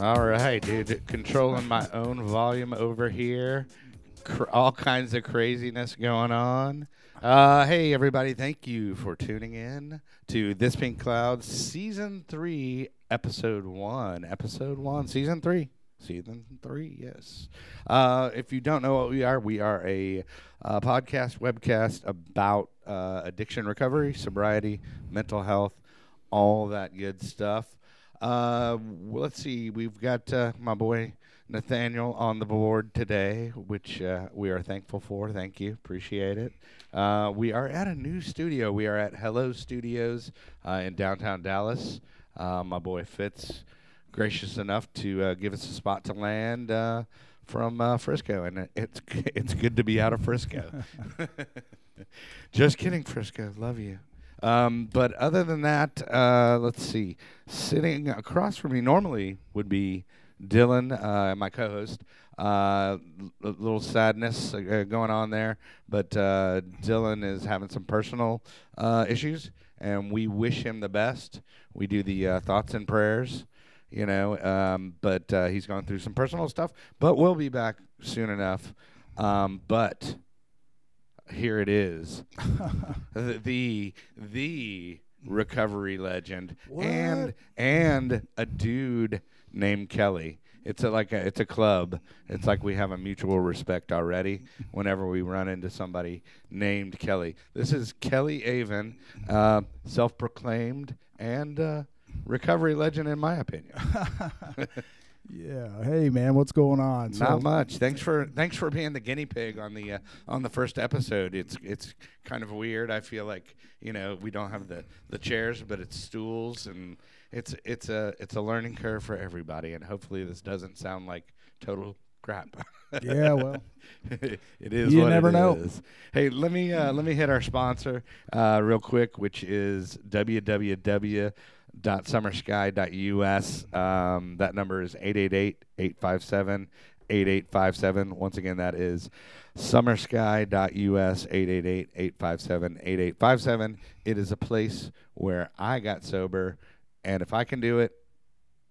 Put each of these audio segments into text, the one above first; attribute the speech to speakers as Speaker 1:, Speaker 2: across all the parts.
Speaker 1: All right, dude. Controlling my own volume over here. All kinds of craziness going on. Uh, hey, everybody. Thank you for tuning in to This Pink Cloud Season 3, Episode 1. Episode 1, Season 3. Season 3, yes. Uh, if you don't know what we are, we are a uh, podcast, webcast about uh, addiction recovery, sobriety, mental health, all that good stuff. Uh, well, let's see. We've got uh, my boy Nathaniel on the board today, which uh, we are thankful for. Thank you. Appreciate it. Uh, we are at a new studio. We are at Hello Studios uh, in downtown Dallas. Uh, my boy Fitz, gracious enough to uh, give us a spot to land uh, from uh, Frisco, and it's it's good to be out of Frisco. Just kidding, Frisco. Love you. Um, but other than that, uh, let's see. Sitting across from me normally would be Dylan, uh, my co-host. Uh, a little sadness uh, going on there, but uh, Dylan is having some personal uh, issues, and we wish him the best. We do the uh, thoughts and prayers, you know. Um, but uh, he's going through some personal stuff, but we'll be back soon enough. Um, but here it is the the, the recovery legend and and a dude named Kelly. It's a, like a, it's a club. It's like we have a mutual respect already. Whenever we run into somebody named Kelly, this is Kelly Avon, uh, self-proclaimed and uh, recovery legend, in my opinion.
Speaker 2: Yeah. Hey, man, what's going on?
Speaker 1: Not much. Thanks for thanks for being the guinea pig on the uh, on the first episode. It's it's kind of weird. I feel like you know we don't have the, the chairs, but it's stools, and it's it's a it's a learning curve for everybody. And hopefully this doesn't sound like total crap.
Speaker 2: Yeah, well,
Speaker 1: it is.
Speaker 2: You
Speaker 1: what
Speaker 2: never
Speaker 1: it
Speaker 2: know.
Speaker 1: is. Hey, let me uh, let me hit our sponsor uh, real quick, which is www.summersky.us. Um, that number is 888-857-8857. Once again, that is summersky.us 888-857-8857. It is a place where I got sober, and if I can do it,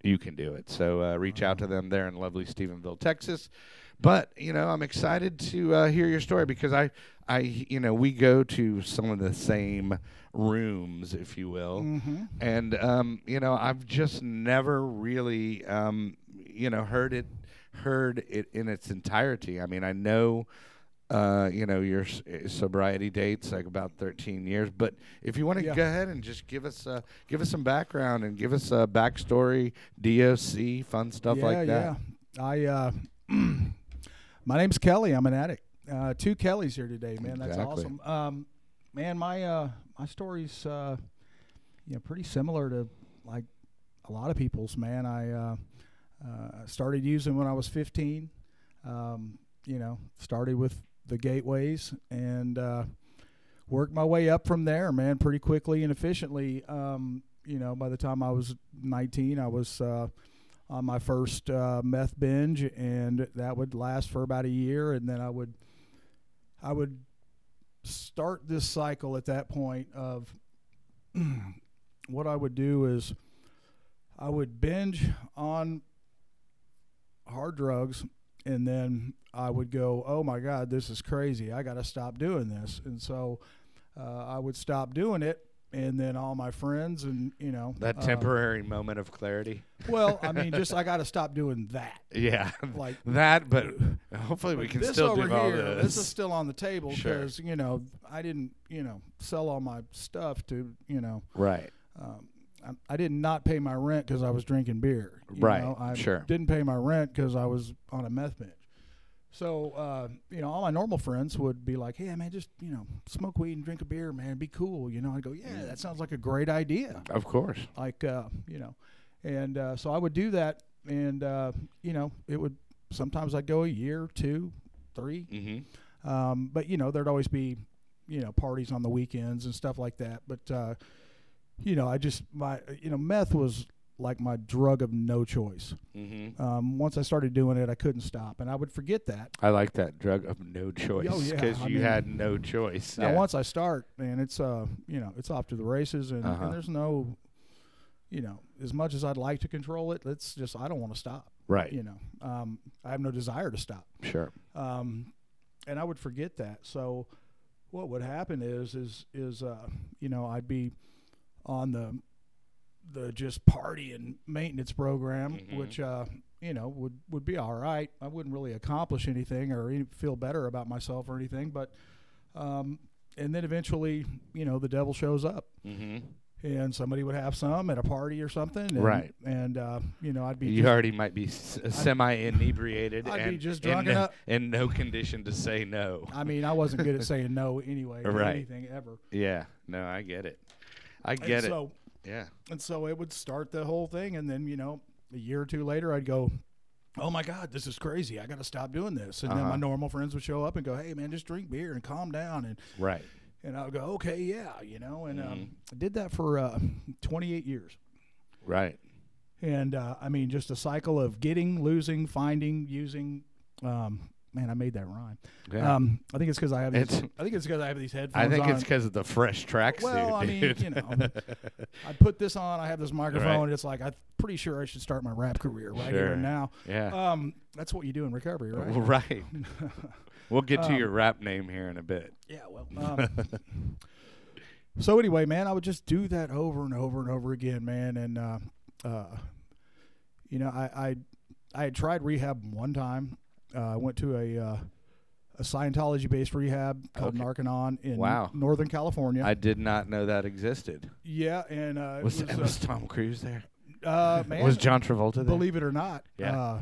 Speaker 1: you can do it. So uh, reach out to them there in lovely Stephenville, Texas. But you know, I'm excited to uh, hear your story because I, I, you know, we go to some of the same rooms, if you will,
Speaker 2: Mhm.
Speaker 1: and um, you know, I've just never really, um, you know, heard it, heard it in its entirety. I mean, I know. Uh, you know your uh, sobriety dates like about 13 years but if you want to
Speaker 2: Yeah.
Speaker 1: go ahead and just give us uh, give us some background and give us a backstory doc fun stuff
Speaker 2: yeah,
Speaker 1: like that
Speaker 2: Yeah. I uh, my name's Kelly. I'm an addict. Uh, two Kellys here today, man. That's
Speaker 1: Exactly.
Speaker 2: awesome. Um, man, my uh, my story's uh, you know pretty similar to like a lot of people's. Man, I uh, uh, started using when I was 15. Um, you know, started with the gateways and uh, worked my way up from there, man, pretty quickly and efficiently. Um, you know, by the time I was 19, I was uh, on my first uh, meth binge, and that would last for about a year, and then I would, I would start this cycle at that point of what I would do is I would binge on hard drugs and then I would go, "Oh my God, this is crazy! I got to stop doing this." And so uh, I would stop doing it, and then all my friends and you know
Speaker 1: that
Speaker 2: uh,
Speaker 1: temporary moment of clarity
Speaker 2: well, I mean, just I got to stop doing that.
Speaker 1: yeah
Speaker 2: Like
Speaker 1: that but hopefully we can
Speaker 2: this
Speaker 1: still do all
Speaker 2: here,
Speaker 1: this
Speaker 2: this is still on the table
Speaker 1: Sure.
Speaker 2: because you know I didn't you know sell all my stuff to you know
Speaker 1: right
Speaker 2: um, I, I did not pay my rent because I was drinking beer. you
Speaker 1: Right,
Speaker 2: know. I
Speaker 1: sure.
Speaker 2: Didn't pay my rent because I was on a meth bench. So uh, you know, all my normal friends would be like, "Hey, man, just you know, smoke weed and drink a beer, man. Be cool." You know, I go, "Yeah, that sounds like a great idea."
Speaker 1: of course
Speaker 2: Like, uh, you know, and uh, so I would do that, and uh, you know, it would sometimes I'd go a year, two, three,
Speaker 1: mm-hmm.
Speaker 2: um, but you know, there'd always be, you know, parties on the weekends and stuff like that. But uh, you know, I just my you know, meth was like my drug of no choice.
Speaker 1: Mm-hmm.
Speaker 2: Um, once I started doing it, I couldn't stop, and I would forget that.
Speaker 1: I like that drug of no choice
Speaker 2: Oh, yeah,
Speaker 1: because you
Speaker 2: mean-
Speaker 1: had no choice.
Speaker 2: Now,
Speaker 1: Yeah.
Speaker 2: once I start, man, it's uh, you know, it's off to the races, and,
Speaker 1: Uh-huh.
Speaker 2: and there's no, you know, as much as I'd like to control it, let's just I don't want to stop.
Speaker 1: Right.
Speaker 2: You know, um, I have no desire to stop.
Speaker 1: Sure.
Speaker 2: Um, and I would forget that. So what would happen is is is uh, you know I'd be on the the just party and maintenance program,
Speaker 1: Mhm.
Speaker 2: which uh, you know would would be all right. I wouldn't really accomplish anything or any- feel better about myself or anything, but um, and then eventually you know the devil shows up
Speaker 1: Mm-hmm.
Speaker 2: and somebody would have some at a party or something, and,
Speaker 1: Right.
Speaker 2: And uh, you know I'd be
Speaker 1: You
Speaker 2: just-
Speaker 1: already might be s- semi inebriated
Speaker 2: I'd be just drunk
Speaker 1: no-
Speaker 2: enough-
Speaker 1: in no condition to say no.
Speaker 2: I mean I wasn't good at saying no anyway
Speaker 1: Right.
Speaker 2: anything ever.
Speaker 1: Yeah. No, I get it. I
Speaker 2: And
Speaker 1: get it.
Speaker 2: So
Speaker 1: Yeah.
Speaker 2: And so it would start the whole thing, and then you know, a year or two later, I'd go, "Oh my God, this is crazy! I got to stop doing this." And then
Speaker 1: Uh-huh.
Speaker 2: my normal friends would show up and go, "Hey man, just drink beer and calm down." And
Speaker 1: Right.
Speaker 2: and I would go, "Okay, yeah," you know. And
Speaker 1: Mhm.
Speaker 2: um, I did that for uh, 28 years.
Speaker 1: Right.
Speaker 2: And uh, I mean, just a cycle of getting, losing, finding, using. Um, man, I made that rhyme.
Speaker 1: Yeah.
Speaker 2: Um, I think it's because I have. These,
Speaker 1: It's-
Speaker 2: I think it's because I have these headphones.
Speaker 1: I think
Speaker 2: on.
Speaker 1: it's because of the fresh tracksuit.
Speaker 2: Well, I mean,
Speaker 1: dude.
Speaker 2: you know, I put this on. I have this microphone. It's like I'm pretty sure I should start my rap career right
Speaker 1: Sure.
Speaker 2: here and now.
Speaker 1: yeah.
Speaker 2: Um, that's what you do in recovery, right?
Speaker 1: Well, right. We'll get to
Speaker 2: Um,
Speaker 1: your rap name here in a bit.
Speaker 2: yeah. Well. Um, so anyway, man, I would just do that over and over and over again, man. And uh, uh, you know, I, I I had tried rehab one time. Uh, I went to a uh, a Scientology based rehab called
Speaker 1: Okay.
Speaker 2: Narconon in
Speaker 1: Wow.
Speaker 2: Northern California.
Speaker 1: I did not know that existed.
Speaker 2: yeah, and uh,
Speaker 1: Was,
Speaker 2: was,
Speaker 1: was Tom Cruise there?
Speaker 2: uh, uh, man,
Speaker 1: was John Travolta there?
Speaker 2: believe it or not,
Speaker 1: Yeah.
Speaker 2: uh,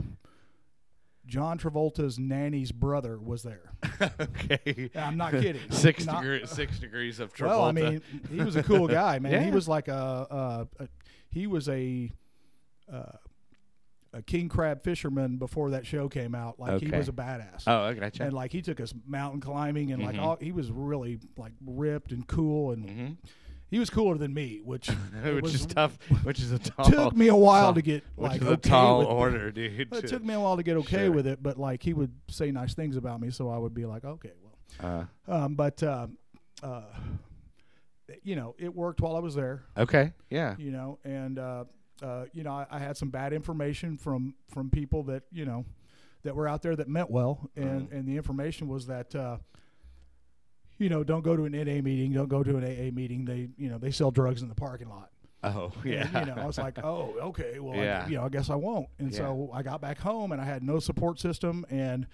Speaker 2: John Travolta's nanny's brother was there.
Speaker 1: okay.
Speaker 2: I'm not kidding.
Speaker 1: Six
Speaker 2: Not-
Speaker 1: degree, six degrees of Travolta.
Speaker 2: Well, I mean, he was a cool guy, man. He was like a, a, a he was a uh, a king crab fisherman before that show came out. Like he was a badass.
Speaker 1: oh, I gotcha.
Speaker 2: And like he took us mountain climbing and like
Speaker 1: Mhm.
Speaker 2: all, he was really like ripped and cool and
Speaker 1: hmm
Speaker 2: he was cooler than me, which
Speaker 1: which
Speaker 2: was-
Speaker 1: is tough. Which is a tall.
Speaker 2: took me a while
Speaker 1: tall-
Speaker 2: to get
Speaker 1: which
Speaker 2: like
Speaker 1: is a
Speaker 2: okay
Speaker 1: tall
Speaker 2: with
Speaker 1: order, dude.
Speaker 2: It
Speaker 1: to-
Speaker 2: took me a while to get okay
Speaker 1: Sure.
Speaker 2: with it, but like he would say nice things about me, so I would be like, okay, well.
Speaker 1: Uh,
Speaker 2: Um, but um, uh, you know, it worked while I was there.
Speaker 1: okay. Yeah.
Speaker 2: You know, and uh, uh, you know, I, I had some bad information from from people that you know that were out there that meant well, and
Speaker 1: Mhm.
Speaker 2: and the information was that. Uh, you know, don't go to an NA meeting. Don't go to an AA meeting. They, you know, they sell drugs in the parking lot.
Speaker 1: Oh,
Speaker 2: And,
Speaker 1: yeah.
Speaker 2: you know, I was like, oh, okay, well,
Speaker 1: Yeah.
Speaker 2: I, you know, I guess I won't. And so I got back home and I had no support system. And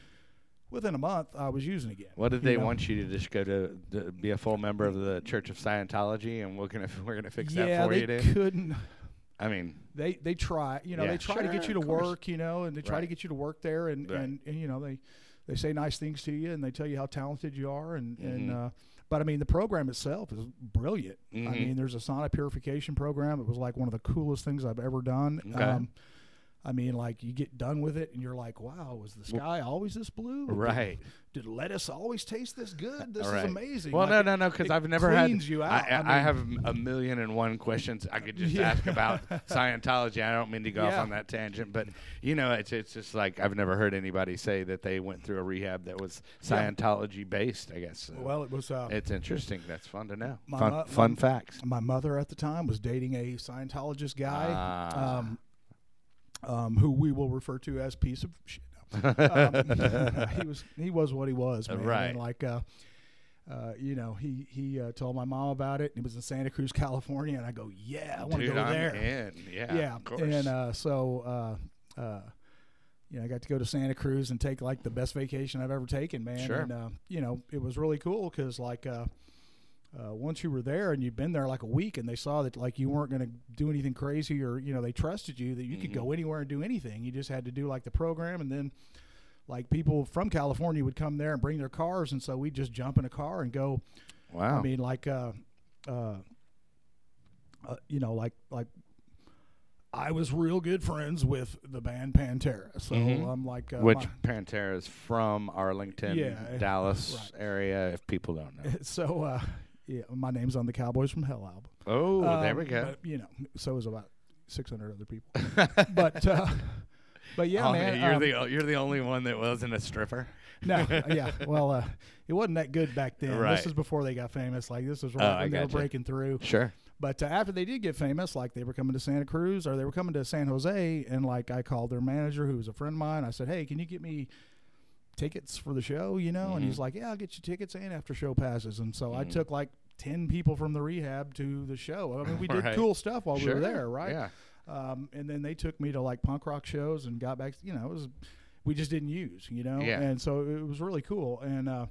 Speaker 2: within a month, I was using again.
Speaker 1: What did they
Speaker 2: know?
Speaker 1: want you to just go to, to be a full member of the Church of Scientology, and we're gonna we're gonna fix
Speaker 2: yeah,
Speaker 1: that for
Speaker 2: they
Speaker 1: you, dude?
Speaker 2: couldn't.
Speaker 1: I mean,
Speaker 2: They they try, you know,
Speaker 1: Yeah,
Speaker 2: they try to get you to work, you know, and they try to get you to work there, and,
Speaker 1: Right.
Speaker 2: and, and you know they they say nice things to you, and they tell you how talented you are, and and
Speaker 1: Mhm.
Speaker 2: uh, but I mean the program itself is brilliant. I
Speaker 1: Mhm.
Speaker 2: mean, there's a sauna purification program. It was like one of the coolest things I've ever done.
Speaker 1: Okay.
Speaker 2: Um, I mean, like you get done with it, and you're like, "Wow, was the sky always this blue? Did-
Speaker 1: right.
Speaker 2: Did, lettuce always taste this good? This
Speaker 1: Right.
Speaker 2: is amazing."
Speaker 1: Well,
Speaker 2: Like,
Speaker 1: no, no, no, because I've never had.
Speaker 2: you out.
Speaker 1: I, I,
Speaker 2: I mean-
Speaker 1: have a million and one questions I could just
Speaker 2: Yeah.
Speaker 1: ask about Scientology. I don't mean to go off on that tangent, but you know, it's it's just like I've never heard anybody say that they went through a rehab that was
Speaker 2: Yeah.
Speaker 1: Scientology based. I guess. So
Speaker 2: Well, it was. Uh,
Speaker 1: it's interesting. That's fun to know.
Speaker 2: My
Speaker 1: Fun,
Speaker 2: mu-
Speaker 1: fun
Speaker 2: my-
Speaker 1: facts.
Speaker 2: my mother at the time was dating a Scientologist guy,
Speaker 1: Ah.
Speaker 2: um, um, who we will refer to as piece of shit. Um, he was he was what he was, man.
Speaker 1: Right.
Speaker 2: And like, uh, uh, you know, he he uh, told my mom about it. And he was in Santa Cruz, California, and I go, yeah, I want to go
Speaker 1: I'm
Speaker 2: there.
Speaker 1: in. Yeah,
Speaker 2: yeah,
Speaker 1: of course.
Speaker 2: and uh, so. Uh, uh, you know, I got to go to Santa Cruz and take like the best vacation I've ever taken, man.
Speaker 1: Sure.
Speaker 2: And uh, you know, it was really cool because like uh, once you were there and you'd been there like a week, and they saw that like you weren't going to do anything crazy, or you know, they trusted you that you could
Speaker 1: Mhm.
Speaker 2: go anywhere and do anything. You just had to do like the program, and then like people from California would come there and bring their cars, and so we'd just jump in a car and go.
Speaker 1: wow.
Speaker 2: I mean, like, uh, uh, uh, you know, like like. I was real good friends with the band Pantera, so
Speaker 1: Mhm.
Speaker 2: I'm like, uh,
Speaker 1: Which Pantera is from Arlington,
Speaker 2: Yeah,
Speaker 1: Dallas
Speaker 2: right.
Speaker 1: area. If people don't know.
Speaker 2: so uh, yeah, my name's on the Cowboys from Hell album.
Speaker 1: Oh, there we
Speaker 2: Um,
Speaker 1: go.
Speaker 2: But, you know, so is about 600 other people. but uh, but yeah,
Speaker 1: Oh,
Speaker 2: man.
Speaker 1: you're
Speaker 2: um,
Speaker 1: the you're the only one that wasn't a stripper.
Speaker 2: no, yeah. Well, uh, it wasn't that good back then.
Speaker 1: Right.
Speaker 2: This is before they got famous. Like this was
Speaker 1: Oh,
Speaker 2: right
Speaker 1: I
Speaker 2: when they were breaking through.
Speaker 1: Sure.
Speaker 2: But uh, after they did get famous, like they were coming to Santa Cruz or they were coming to San Jose, and like I called their manager, who was a friend of mine. I said, "Hey, can you get me tickets for the show?" You know, and he's
Speaker 1: Mhm.
Speaker 2: like, "Yeah, I'll get you tickets and after show passes." And so I
Speaker 1: Mhm.
Speaker 2: took like ten people from the rehab to the show. I mean, we did
Speaker 1: Right.
Speaker 2: cool stuff while we were there, right?
Speaker 1: Yeah.
Speaker 2: Um, and then they took me to like punk rock shows and got back. You know, it was we just didn't use, you know,
Speaker 1: Yeah.
Speaker 2: and so it was really cool. And uh,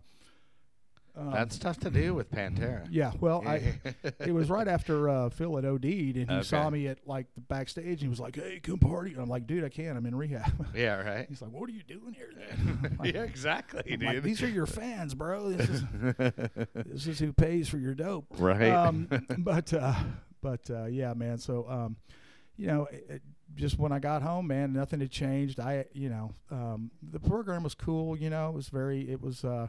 Speaker 2: um,
Speaker 1: That's tough to do with Pantera.
Speaker 2: yeah. Well, I it was right after uh, Phil had OD'd, and he saw me at like the backstage. And he was like, "Hey, come party!" And I'm like, "Dude, I can't. I'm in rehab."
Speaker 1: yeah, right.
Speaker 2: He's like, "What are you doing here?" Then? Like,
Speaker 1: yeah, exactly,
Speaker 2: I'm
Speaker 1: dude.
Speaker 2: like, These are your fans, bro. This is this is who pays for your dope.
Speaker 1: right.
Speaker 2: Um, but uh, but uh, yeah, man. So um, you know, it, it- just when I got home, man, nothing had changed. I you know, um, the program was cool. You know, it was very it was uh,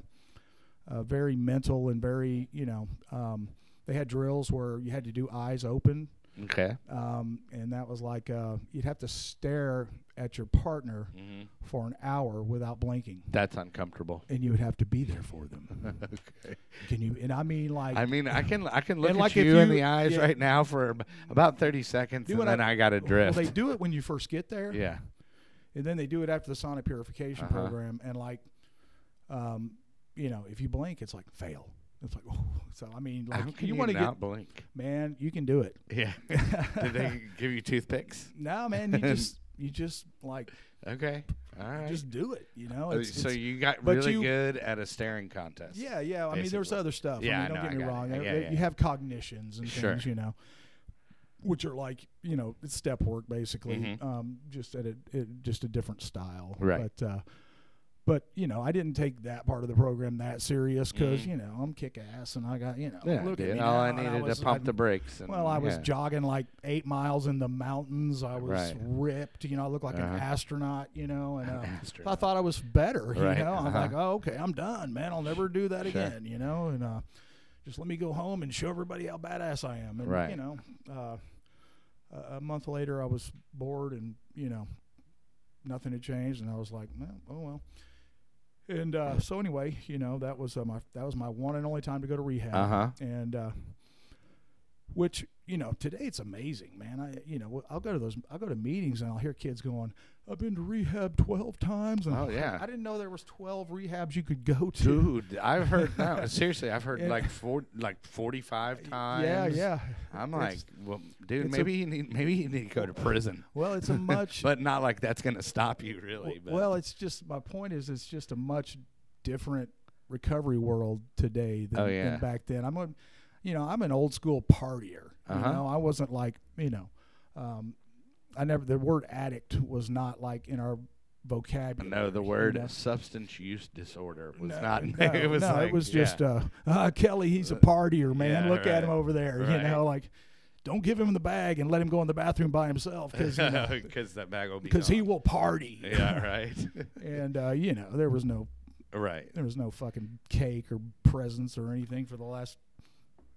Speaker 2: uh, very mental and very you know. Um, they had drills where you had to do eyes open,
Speaker 1: okay.
Speaker 2: um, and that was like uh, you'd have to stare at your partner
Speaker 1: hmm
Speaker 2: for an hour without blinking,
Speaker 1: That's uncomfortable.
Speaker 2: and you would have to be there for them.
Speaker 1: okay.
Speaker 2: Can you? And I mean, like,
Speaker 1: I mean, I can I can look at
Speaker 2: like if
Speaker 1: you, in the eyes
Speaker 2: yeah.
Speaker 1: right now for about thirty seconds, and then
Speaker 2: I-
Speaker 1: I, got to
Speaker 2: well,
Speaker 1: drift.
Speaker 2: they do it when you first get there.
Speaker 1: yeah.
Speaker 2: and then they do it after the sauna purification
Speaker 1: Uh-huh.
Speaker 2: program and like um you know if you blink it's like fail it's like oh so i mean like
Speaker 1: How can
Speaker 2: you,
Speaker 1: you,
Speaker 2: want to get
Speaker 1: not blink?
Speaker 2: man you can do it
Speaker 1: Yeah. Did they give you toothpicks?
Speaker 2: no man you just you just like
Speaker 1: Okay. All right.
Speaker 2: just do it you know
Speaker 1: Uh,
Speaker 2: it's,
Speaker 1: so
Speaker 2: it's-
Speaker 1: you got really
Speaker 2: you-
Speaker 1: good at a staring contest.
Speaker 2: yeah yeah i mean there's other stuff
Speaker 1: Yeah,
Speaker 2: i mean don't
Speaker 1: know,
Speaker 2: get me
Speaker 1: it.
Speaker 2: wrong
Speaker 1: Yeah,
Speaker 2: There-
Speaker 1: yeah,
Speaker 2: you have cognitions and
Speaker 1: Sure.
Speaker 2: things you know which are like you know it's step work basically
Speaker 1: Mhm.
Speaker 2: um just at a it, just a different style
Speaker 1: Right.
Speaker 2: but uh but you know, I didn't take that part of the program that serious because
Speaker 1: Mhm.
Speaker 2: you know I'm kick ass and I got you know
Speaker 1: Yeah,
Speaker 2: look
Speaker 1: dude.
Speaker 2: at me
Speaker 1: All I needed
Speaker 2: was-
Speaker 1: to pump
Speaker 2: I-
Speaker 1: the brakes. And,
Speaker 2: Well, I was jogging like eight miles in the mountains. I was
Speaker 1: Right.
Speaker 2: ripped. You know, I looked like
Speaker 1: Uh-huh.
Speaker 2: an astronaut. You know, and
Speaker 1: An
Speaker 2: uh, I thought I was better. You
Speaker 1: Right,
Speaker 2: know, I'm
Speaker 1: uh-huh.
Speaker 2: like, oh, okay, I'm done, man. I'll never do that
Speaker 1: Sure.
Speaker 2: again. You know, and uh, just let me go home and show everybody how badass I am. And
Speaker 1: Right.
Speaker 2: you know, uh, a a month later, I was bored, and you know, nothing had changed, and I was like, well, oh well. And uh, so anyway, you know, that was uh, my that was my one and only time to go to rehab
Speaker 1: Uh huh.
Speaker 2: and uh, which you know today it's amazing, man. I you know I'll go to those I'll go to meetings and I'll hear kids going, "I've been to rehab twelve times." And
Speaker 1: Oh, yeah.
Speaker 2: I didn't know there was twelve rehabs you could go to.
Speaker 1: Dude, I've heard no seriously. I've heard like four, like forty-five times.
Speaker 2: Yeah, yeah.
Speaker 1: I'm
Speaker 2: It's-
Speaker 1: like, well, dude,
Speaker 2: it's a-
Speaker 1: maybe you need, maybe you need to go to prison,
Speaker 2: Well, it's a much.
Speaker 1: but not like that's gonna stop you, really. But
Speaker 2: well, it's just my point is it's just a much different recovery world today than,
Speaker 1: Oh, yeah.
Speaker 2: than back then. I'm a, you know, I'm an old school partier.
Speaker 1: Uh-huh.
Speaker 2: You know, I wasn't like you know, um, I never the word addict was not like in our vocabulary.
Speaker 1: no, the
Speaker 2: you
Speaker 1: word
Speaker 2: know?
Speaker 1: substance use disorder was
Speaker 2: No,
Speaker 1: not.
Speaker 2: No,
Speaker 1: it was
Speaker 2: no,
Speaker 1: like,
Speaker 2: it was
Speaker 1: yeah.
Speaker 2: just uh, uh, Kelly. He's a partier, man.
Speaker 1: Yeah,
Speaker 2: Look at him over there.
Speaker 1: Right.
Speaker 2: You know, like don't give him the bag and let him go in the bathroom by himself because you know,
Speaker 1: that bag will be
Speaker 2: because he will party.
Speaker 1: Yeah, right,
Speaker 2: and uh, you know, there was no
Speaker 1: right.
Speaker 2: there was no fucking cake or presents or anything for the last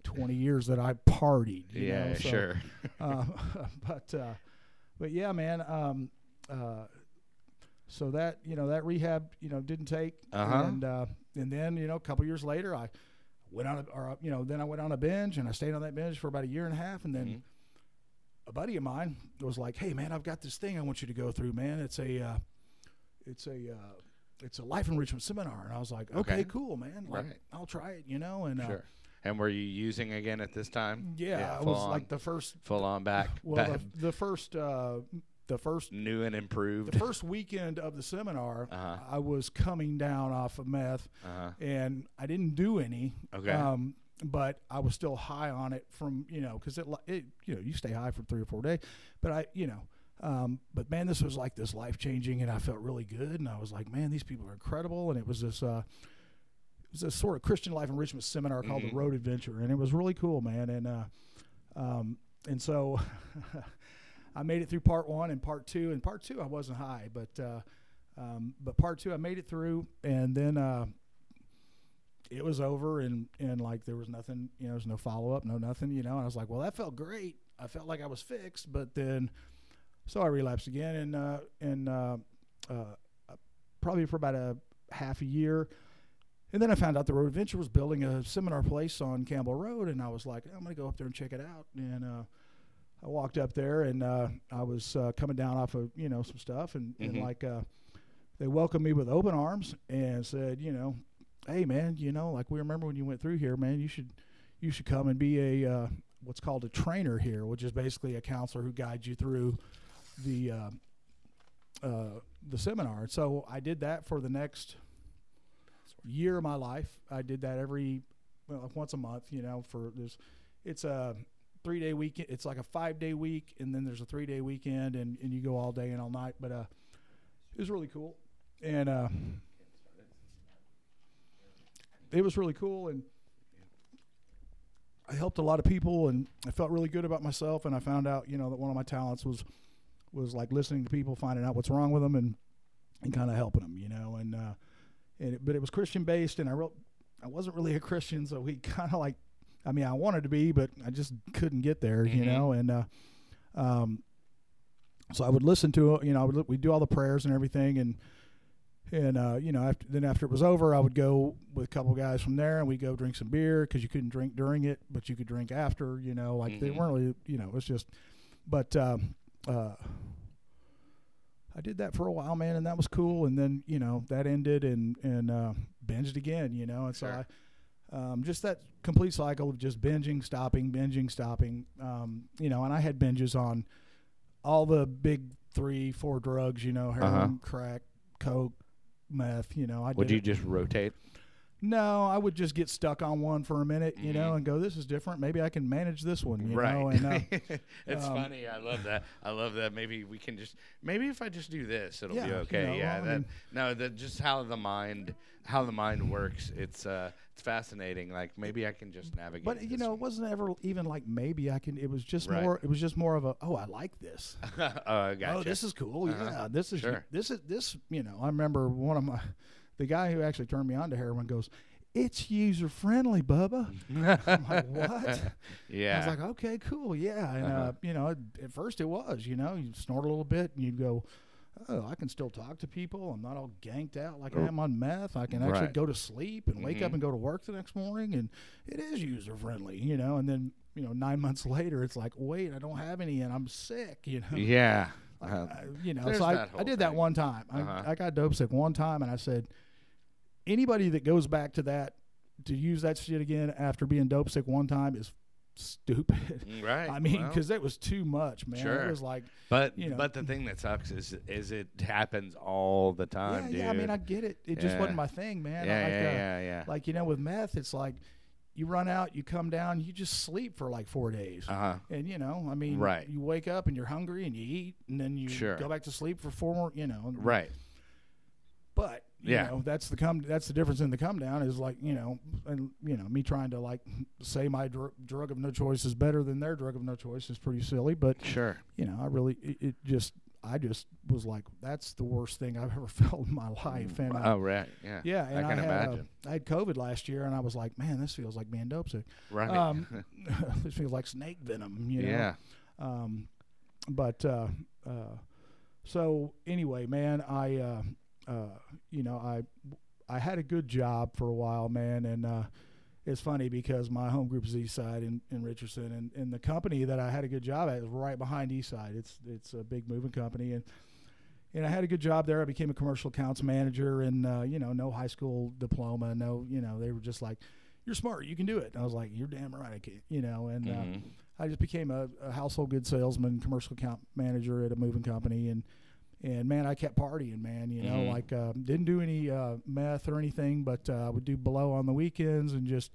Speaker 2: twenty years that I partied. you
Speaker 1: Yeah,
Speaker 2: know, so,
Speaker 1: sure.
Speaker 2: uh, but uh, but yeah, man. Um, uh, so that you know that rehab you know didn't take,
Speaker 1: Uh-huh.
Speaker 2: and uh, and then you know a couple years later I went on a, or uh, you know then I went on a binge and I stayed on that binge for about a year and a half, and then
Speaker 1: Mhm.
Speaker 2: a buddy of mine was like, "Hey man, I've got this thing I want you to go through, man. It's a uh, it's a uh, it's a life enrichment seminar," and I was like, "Okay,
Speaker 1: Okay.
Speaker 2: cool, man. Like,
Speaker 1: Right.
Speaker 2: I'll try it," you know, and uh,
Speaker 1: Sure. And were you using again at this time?
Speaker 2: yeah, I
Speaker 1: full
Speaker 2: was
Speaker 1: on,
Speaker 2: like the first
Speaker 1: full on back,
Speaker 2: well
Speaker 1: back
Speaker 2: the, the first uh, the first
Speaker 1: new and improved.
Speaker 2: the first weekend of the seminar,
Speaker 1: Uh-huh.
Speaker 2: I was coming down off of meth,
Speaker 1: uh-huh.
Speaker 2: and I didn't do any.
Speaker 1: Okay.
Speaker 2: Um, but I was still high on it from you know because it, it you know you stay high for three or four days, but I you know. Um, but man, this was like this life changing, and I felt really good. And I was like, man, these people are incredible. And it was this, uh, it was a sort of Christian life enrichment seminar called
Speaker 1: Mhm.
Speaker 2: the Road Adventure, and it was really cool, man. And uh, um, and so I made it through part one and part two. And part two, I wasn't high, but uh, um, but part two, I made it through, and then uh, it was over, and and like there was nothing, you know, there was no follow up, no nothing, you know. And I was like, well, that felt great. I felt like I was fixed, but then so I relapsed again, and uh, and uh, uh, probably for about a half a year. And then I found out the Road Adventure was building a seminar place on Campbell Road, and I was like, I'm gonna go up there and check it out. And uh, I walked up there, and uh, I was uh, coming down off of you know some stuff, and, and
Speaker 1: Mhm.
Speaker 2: like uh, they welcomed me with open arms and said, you know, hey man, you know, like we remember when you went through here, man, you should you should come and be a uh, what's called a trainer here, which is basically a counselor who guides you through the uh, uh, the seminar. So I did that for the next year of my life. I did that every well, like once a month. You know, for there's it's a three day weekend. It's like a five day week, and then there's a three day weekend, and, and you go all day and all night. But uh, it was really cool, and uh, it was really cool, and I helped a lot of people, and I felt really good about myself. And I found out, you know, that one of my talents was was like listening to people, finding out what's wrong with them, and and kind of helping them, you know. And uh, and it, but it was Christian based, and I wrote. I wasn't really a Christian, so we kind of like. I mean, I wanted to be, but I just couldn't get there, you
Speaker 1: Mhm.
Speaker 2: know. And uh, um, so I would listen to. You know, I would we do all the prayers and everything, and and uh, you know, after then after it was over, I would go with a couple guys from there, and we'd go drink some beer because you couldn't drink during it, but you could drink after. You know, like they
Speaker 1: Mhm.
Speaker 2: weren't really, you know, it was just. But um, uh, I did that for a while, man, and that was cool. And then you know that ended, and and uh, binged again. You know, and so
Speaker 1: Sure.
Speaker 2: I. Um, just that complete cycle of just binging, stopping, binging, stopping. Um, you know, and I had binges on all the big three, four drugs. You know, heroin,
Speaker 1: Uh-huh.
Speaker 2: crack, coke, meth. You know, I
Speaker 1: Would you
Speaker 2: it.
Speaker 1: just rotate?
Speaker 2: No, I would just get stuck on one for a minute, you know,
Speaker 1: Mhm.
Speaker 2: and go, "This is different. Maybe I can manage this one." You
Speaker 1: right.
Speaker 2: know, and uh,
Speaker 1: it's
Speaker 2: um,
Speaker 1: funny. I love that. I love that. Maybe we can just maybe if I just do this, it'll
Speaker 2: Yeah,
Speaker 1: be
Speaker 2: you
Speaker 1: okay.
Speaker 2: know,
Speaker 1: yeah.
Speaker 2: well, I
Speaker 1: that
Speaker 2: mean-
Speaker 1: no, that just how the mind how the mind works. It's uh it's fascinating. Like maybe I can just navigate.
Speaker 2: but you know, it wasn't ever even like maybe I can. It was just
Speaker 1: Right.
Speaker 2: more. It was just more of a, oh, I like this.
Speaker 1: oh, gotcha.
Speaker 2: Oh, this is cool.
Speaker 1: Uh-huh.
Speaker 2: Yeah, this is
Speaker 1: Sure.
Speaker 2: this is this. You know, I remember one of my the guy who actually turned me on to heroin goes, "It's user friendly, Bubba." I'm like, what?
Speaker 1: yeah.
Speaker 2: I was like, okay, cool, yeah. And uh
Speaker 1: Uh-huh.
Speaker 2: you know, at, at first it was, you know, you snort a little bit and you'd go, oh, I can still talk to people. I'm not all ganked out like I
Speaker 1: Oh.
Speaker 2: am on meth. I can actually
Speaker 1: Right.
Speaker 2: go to sleep and wake up
Speaker 1: Mhm.
Speaker 2: and go to work the next morning, and it is user friendly, you know. And then you know, nine months later, it's like, wait, I don't have any, and I'm sick, you know.
Speaker 1: yeah.
Speaker 2: Like,
Speaker 1: Uh,
Speaker 2: I- you know, so I, I did that one time.
Speaker 1: Uh-huh.
Speaker 2: I got dope sick one time, and I said, anybody that goes back to that to use that shit again after being dope sick one time is stupid.
Speaker 1: right.
Speaker 2: I mean,
Speaker 1: well,
Speaker 2: because it was too much, man.
Speaker 1: Sure.
Speaker 2: It was like,
Speaker 1: but
Speaker 2: you know.
Speaker 1: but the thing that sucks is is it happens all the time,
Speaker 2: yeah,
Speaker 1: dude.
Speaker 2: yeah. I mean, I get it. It just wasn't my thing, man.
Speaker 1: yeah,
Speaker 2: like,
Speaker 1: yeah,
Speaker 2: uh,
Speaker 1: yeah, yeah.
Speaker 2: Like you know, with meth, it's like you run out, you come down, you just sleep for like four days.
Speaker 1: Uh huh.
Speaker 2: And you know, I mean,
Speaker 1: Right.
Speaker 2: you wake up and you're hungry and you eat, and then you
Speaker 1: Sure.
Speaker 2: go back to sleep for four more. You know,
Speaker 1: Right.
Speaker 2: But
Speaker 1: Yeah.
Speaker 2: know, that's the come. That's the difference in the come down is like you know, and you know, me trying to like say my dr- drug of no choice is better than their drug of no choice is pretty silly. But
Speaker 1: Sure.
Speaker 2: you know, I really it, it just I just was like, that's the worst thing I've ever felt in my life. And uh,
Speaker 1: Oh right. Yeah.
Speaker 2: yeah, and
Speaker 1: I can
Speaker 2: had,
Speaker 1: imagine.
Speaker 2: Uh, I had COVID last year, and I was like, man, this feels like being dope sick.
Speaker 1: right.
Speaker 2: Um, this feels like snake venom. You know?
Speaker 1: yeah.
Speaker 2: Um, but uh, uh, so anyway, man, I uh, you know I I had a good job for a while, man, and uh, it's funny because my home group is East Side in, in Richardson, and, and the company that I had a good job at is right behind East Side. It's it's a big moving company, and and I had a good job there. I became a commercial accounts manager, and uh, you know, no high school diploma, no, you know, they were just like, "You're smart, you can do it." And I was like, "You're damn right, I can," you know, and. Uh,
Speaker 1: Mhm.
Speaker 2: I just became a, a household goods salesman, commercial account manager at a moving company, and and man, I kept partying, man. You know,
Speaker 1: Mhm.
Speaker 2: like uh, didn't do any uh, meth or anything, but uh, I would do blow on the weekends and just,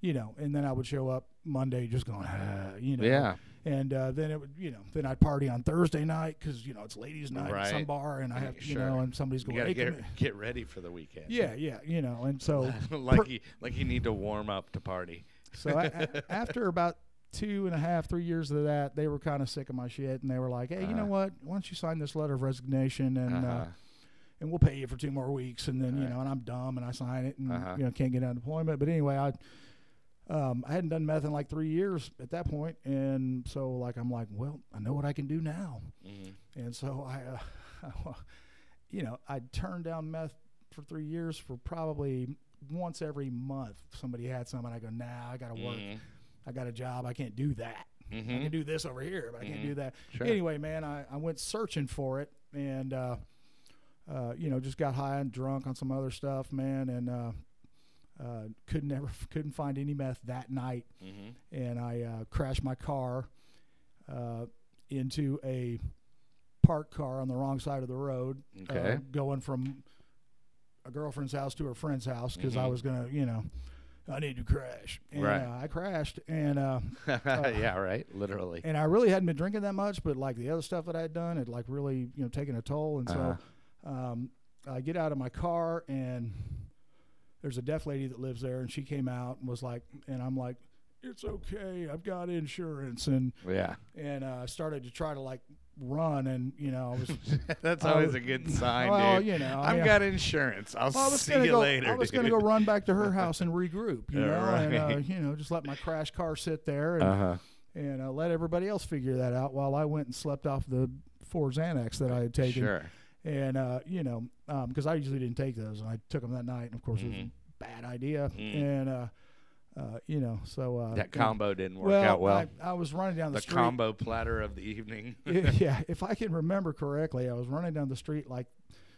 Speaker 2: you know, and then I would show up Monday just going, ah, you know,
Speaker 1: Yeah.
Speaker 2: and uh, then it would, you know, then I'd party on Thursday night because you know it's ladies' night at some bar, and I have, you know, and somebody's going, hey,
Speaker 1: get get ready for the weekend.
Speaker 2: yeah, yeah, you know, and so
Speaker 1: like
Speaker 2: per-
Speaker 1: you like you need to warm up to party.
Speaker 2: So I, a- after about two and a half, three years of that, they were kind of sick of my shit, and they were like, "Hey, you know
Speaker 1: Uh-huh.
Speaker 2: what? Why don't you sign this letter of resignation, and uh,
Speaker 1: Uh-huh.
Speaker 2: and we'll pay you for two more weeks." And then you
Speaker 1: Right.
Speaker 2: know, and I'm dumb, and I sign it, and
Speaker 1: Uh-huh.
Speaker 2: you know, can't get out unemployment. But anyway, I. Um, I hadn't done meth in like three years at that point, and so like I'm like, well, I know what I can do now,
Speaker 1: Mhm.
Speaker 2: and so I, uh, you know, I turned down meth for three years for probably once every month somebody had some, and I go, Nah, I gotta work. I got a job. I can't do that. I
Speaker 1: Mhm.
Speaker 2: can do this over here, but I can't do that.
Speaker 1: Sure.
Speaker 2: Anyway, man, I, I went searching for it, and uh, uh, you know, just got high and drunk on some other stuff, man, and uh, uh, could never couldn't find any meth that night,
Speaker 1: Mhm.
Speaker 2: and I uh, crashed my car uh, into a parked car on the wrong side of the road, uh,
Speaker 1: Okay.
Speaker 2: going from a girlfriend's house to her friend's house because I
Speaker 1: Mhm.
Speaker 2: was gonna, you know. I need to crash, and
Speaker 1: Right.
Speaker 2: uh, I crashed, and uh,
Speaker 1: yeah, right. Literally.
Speaker 2: and I really hadn't been drinking that much, but like the other stuff that I had done, it like really you know taken a toll. And so
Speaker 1: Uh-huh.
Speaker 2: um, I get out of my car and there's a deaf lady that lives there, and she came out and was like, and I'm like, it's okay, I've got insurance, and
Speaker 1: Yeah.
Speaker 2: and uh, I started to try to like run, and you know I was
Speaker 1: That's
Speaker 2: I
Speaker 1: always
Speaker 2: was-
Speaker 1: a good sign,
Speaker 2: well,
Speaker 1: dude.
Speaker 2: you know
Speaker 1: I've
Speaker 2: I,
Speaker 1: got insurance. I'll
Speaker 2: well,
Speaker 1: see you
Speaker 2: go,
Speaker 1: later.
Speaker 2: I was
Speaker 1: dude.
Speaker 2: gonna go run back to her house and regroup, you
Speaker 1: Yeah,
Speaker 2: know, and uh, you know just let my crash car sit there and
Speaker 1: Uh-huh.
Speaker 2: and uh, let everybody else figure that out while I went and slept off the four Xanax that I had taken.
Speaker 1: Sure.
Speaker 2: And uh, you know, because I usually didn't take those, and I took them that night, and of course it was a bad idea.
Speaker 1: Mm.
Speaker 2: And uh, you know, so uh,
Speaker 1: That combo didn't work
Speaker 2: well,
Speaker 1: out well.
Speaker 2: I, I was running down the, street
Speaker 1: the
Speaker 2: street.
Speaker 1: combo platter of the evening.
Speaker 2: yeah, if I can remember correctly, I was running down the street like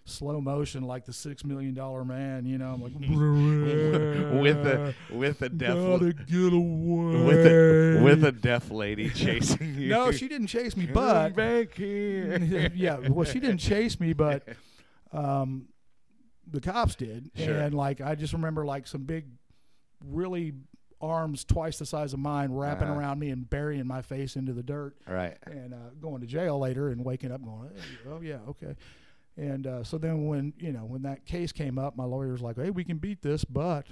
Speaker 2: slow motion, like the six million dollar man. You know, I'm like
Speaker 1: with the with a deaf
Speaker 2: gotta get away
Speaker 1: with a with a deaf lady chasing you.
Speaker 2: no, she didn't chase me, but
Speaker 1: back here.
Speaker 2: yeah, well, she didn't chase me, but um, the cops did,
Speaker 1: Sure.
Speaker 2: and like I just remember like some big, really arms twice the size of mine wrapping
Speaker 1: Uh-huh.
Speaker 2: around me and burying my face into the dirt,
Speaker 1: right.
Speaker 2: and uh, going to jail later and waking up going, hey, oh yeah, okay. And uh, so then when you know when that case came up, my lawyer's like, hey, we can beat this, but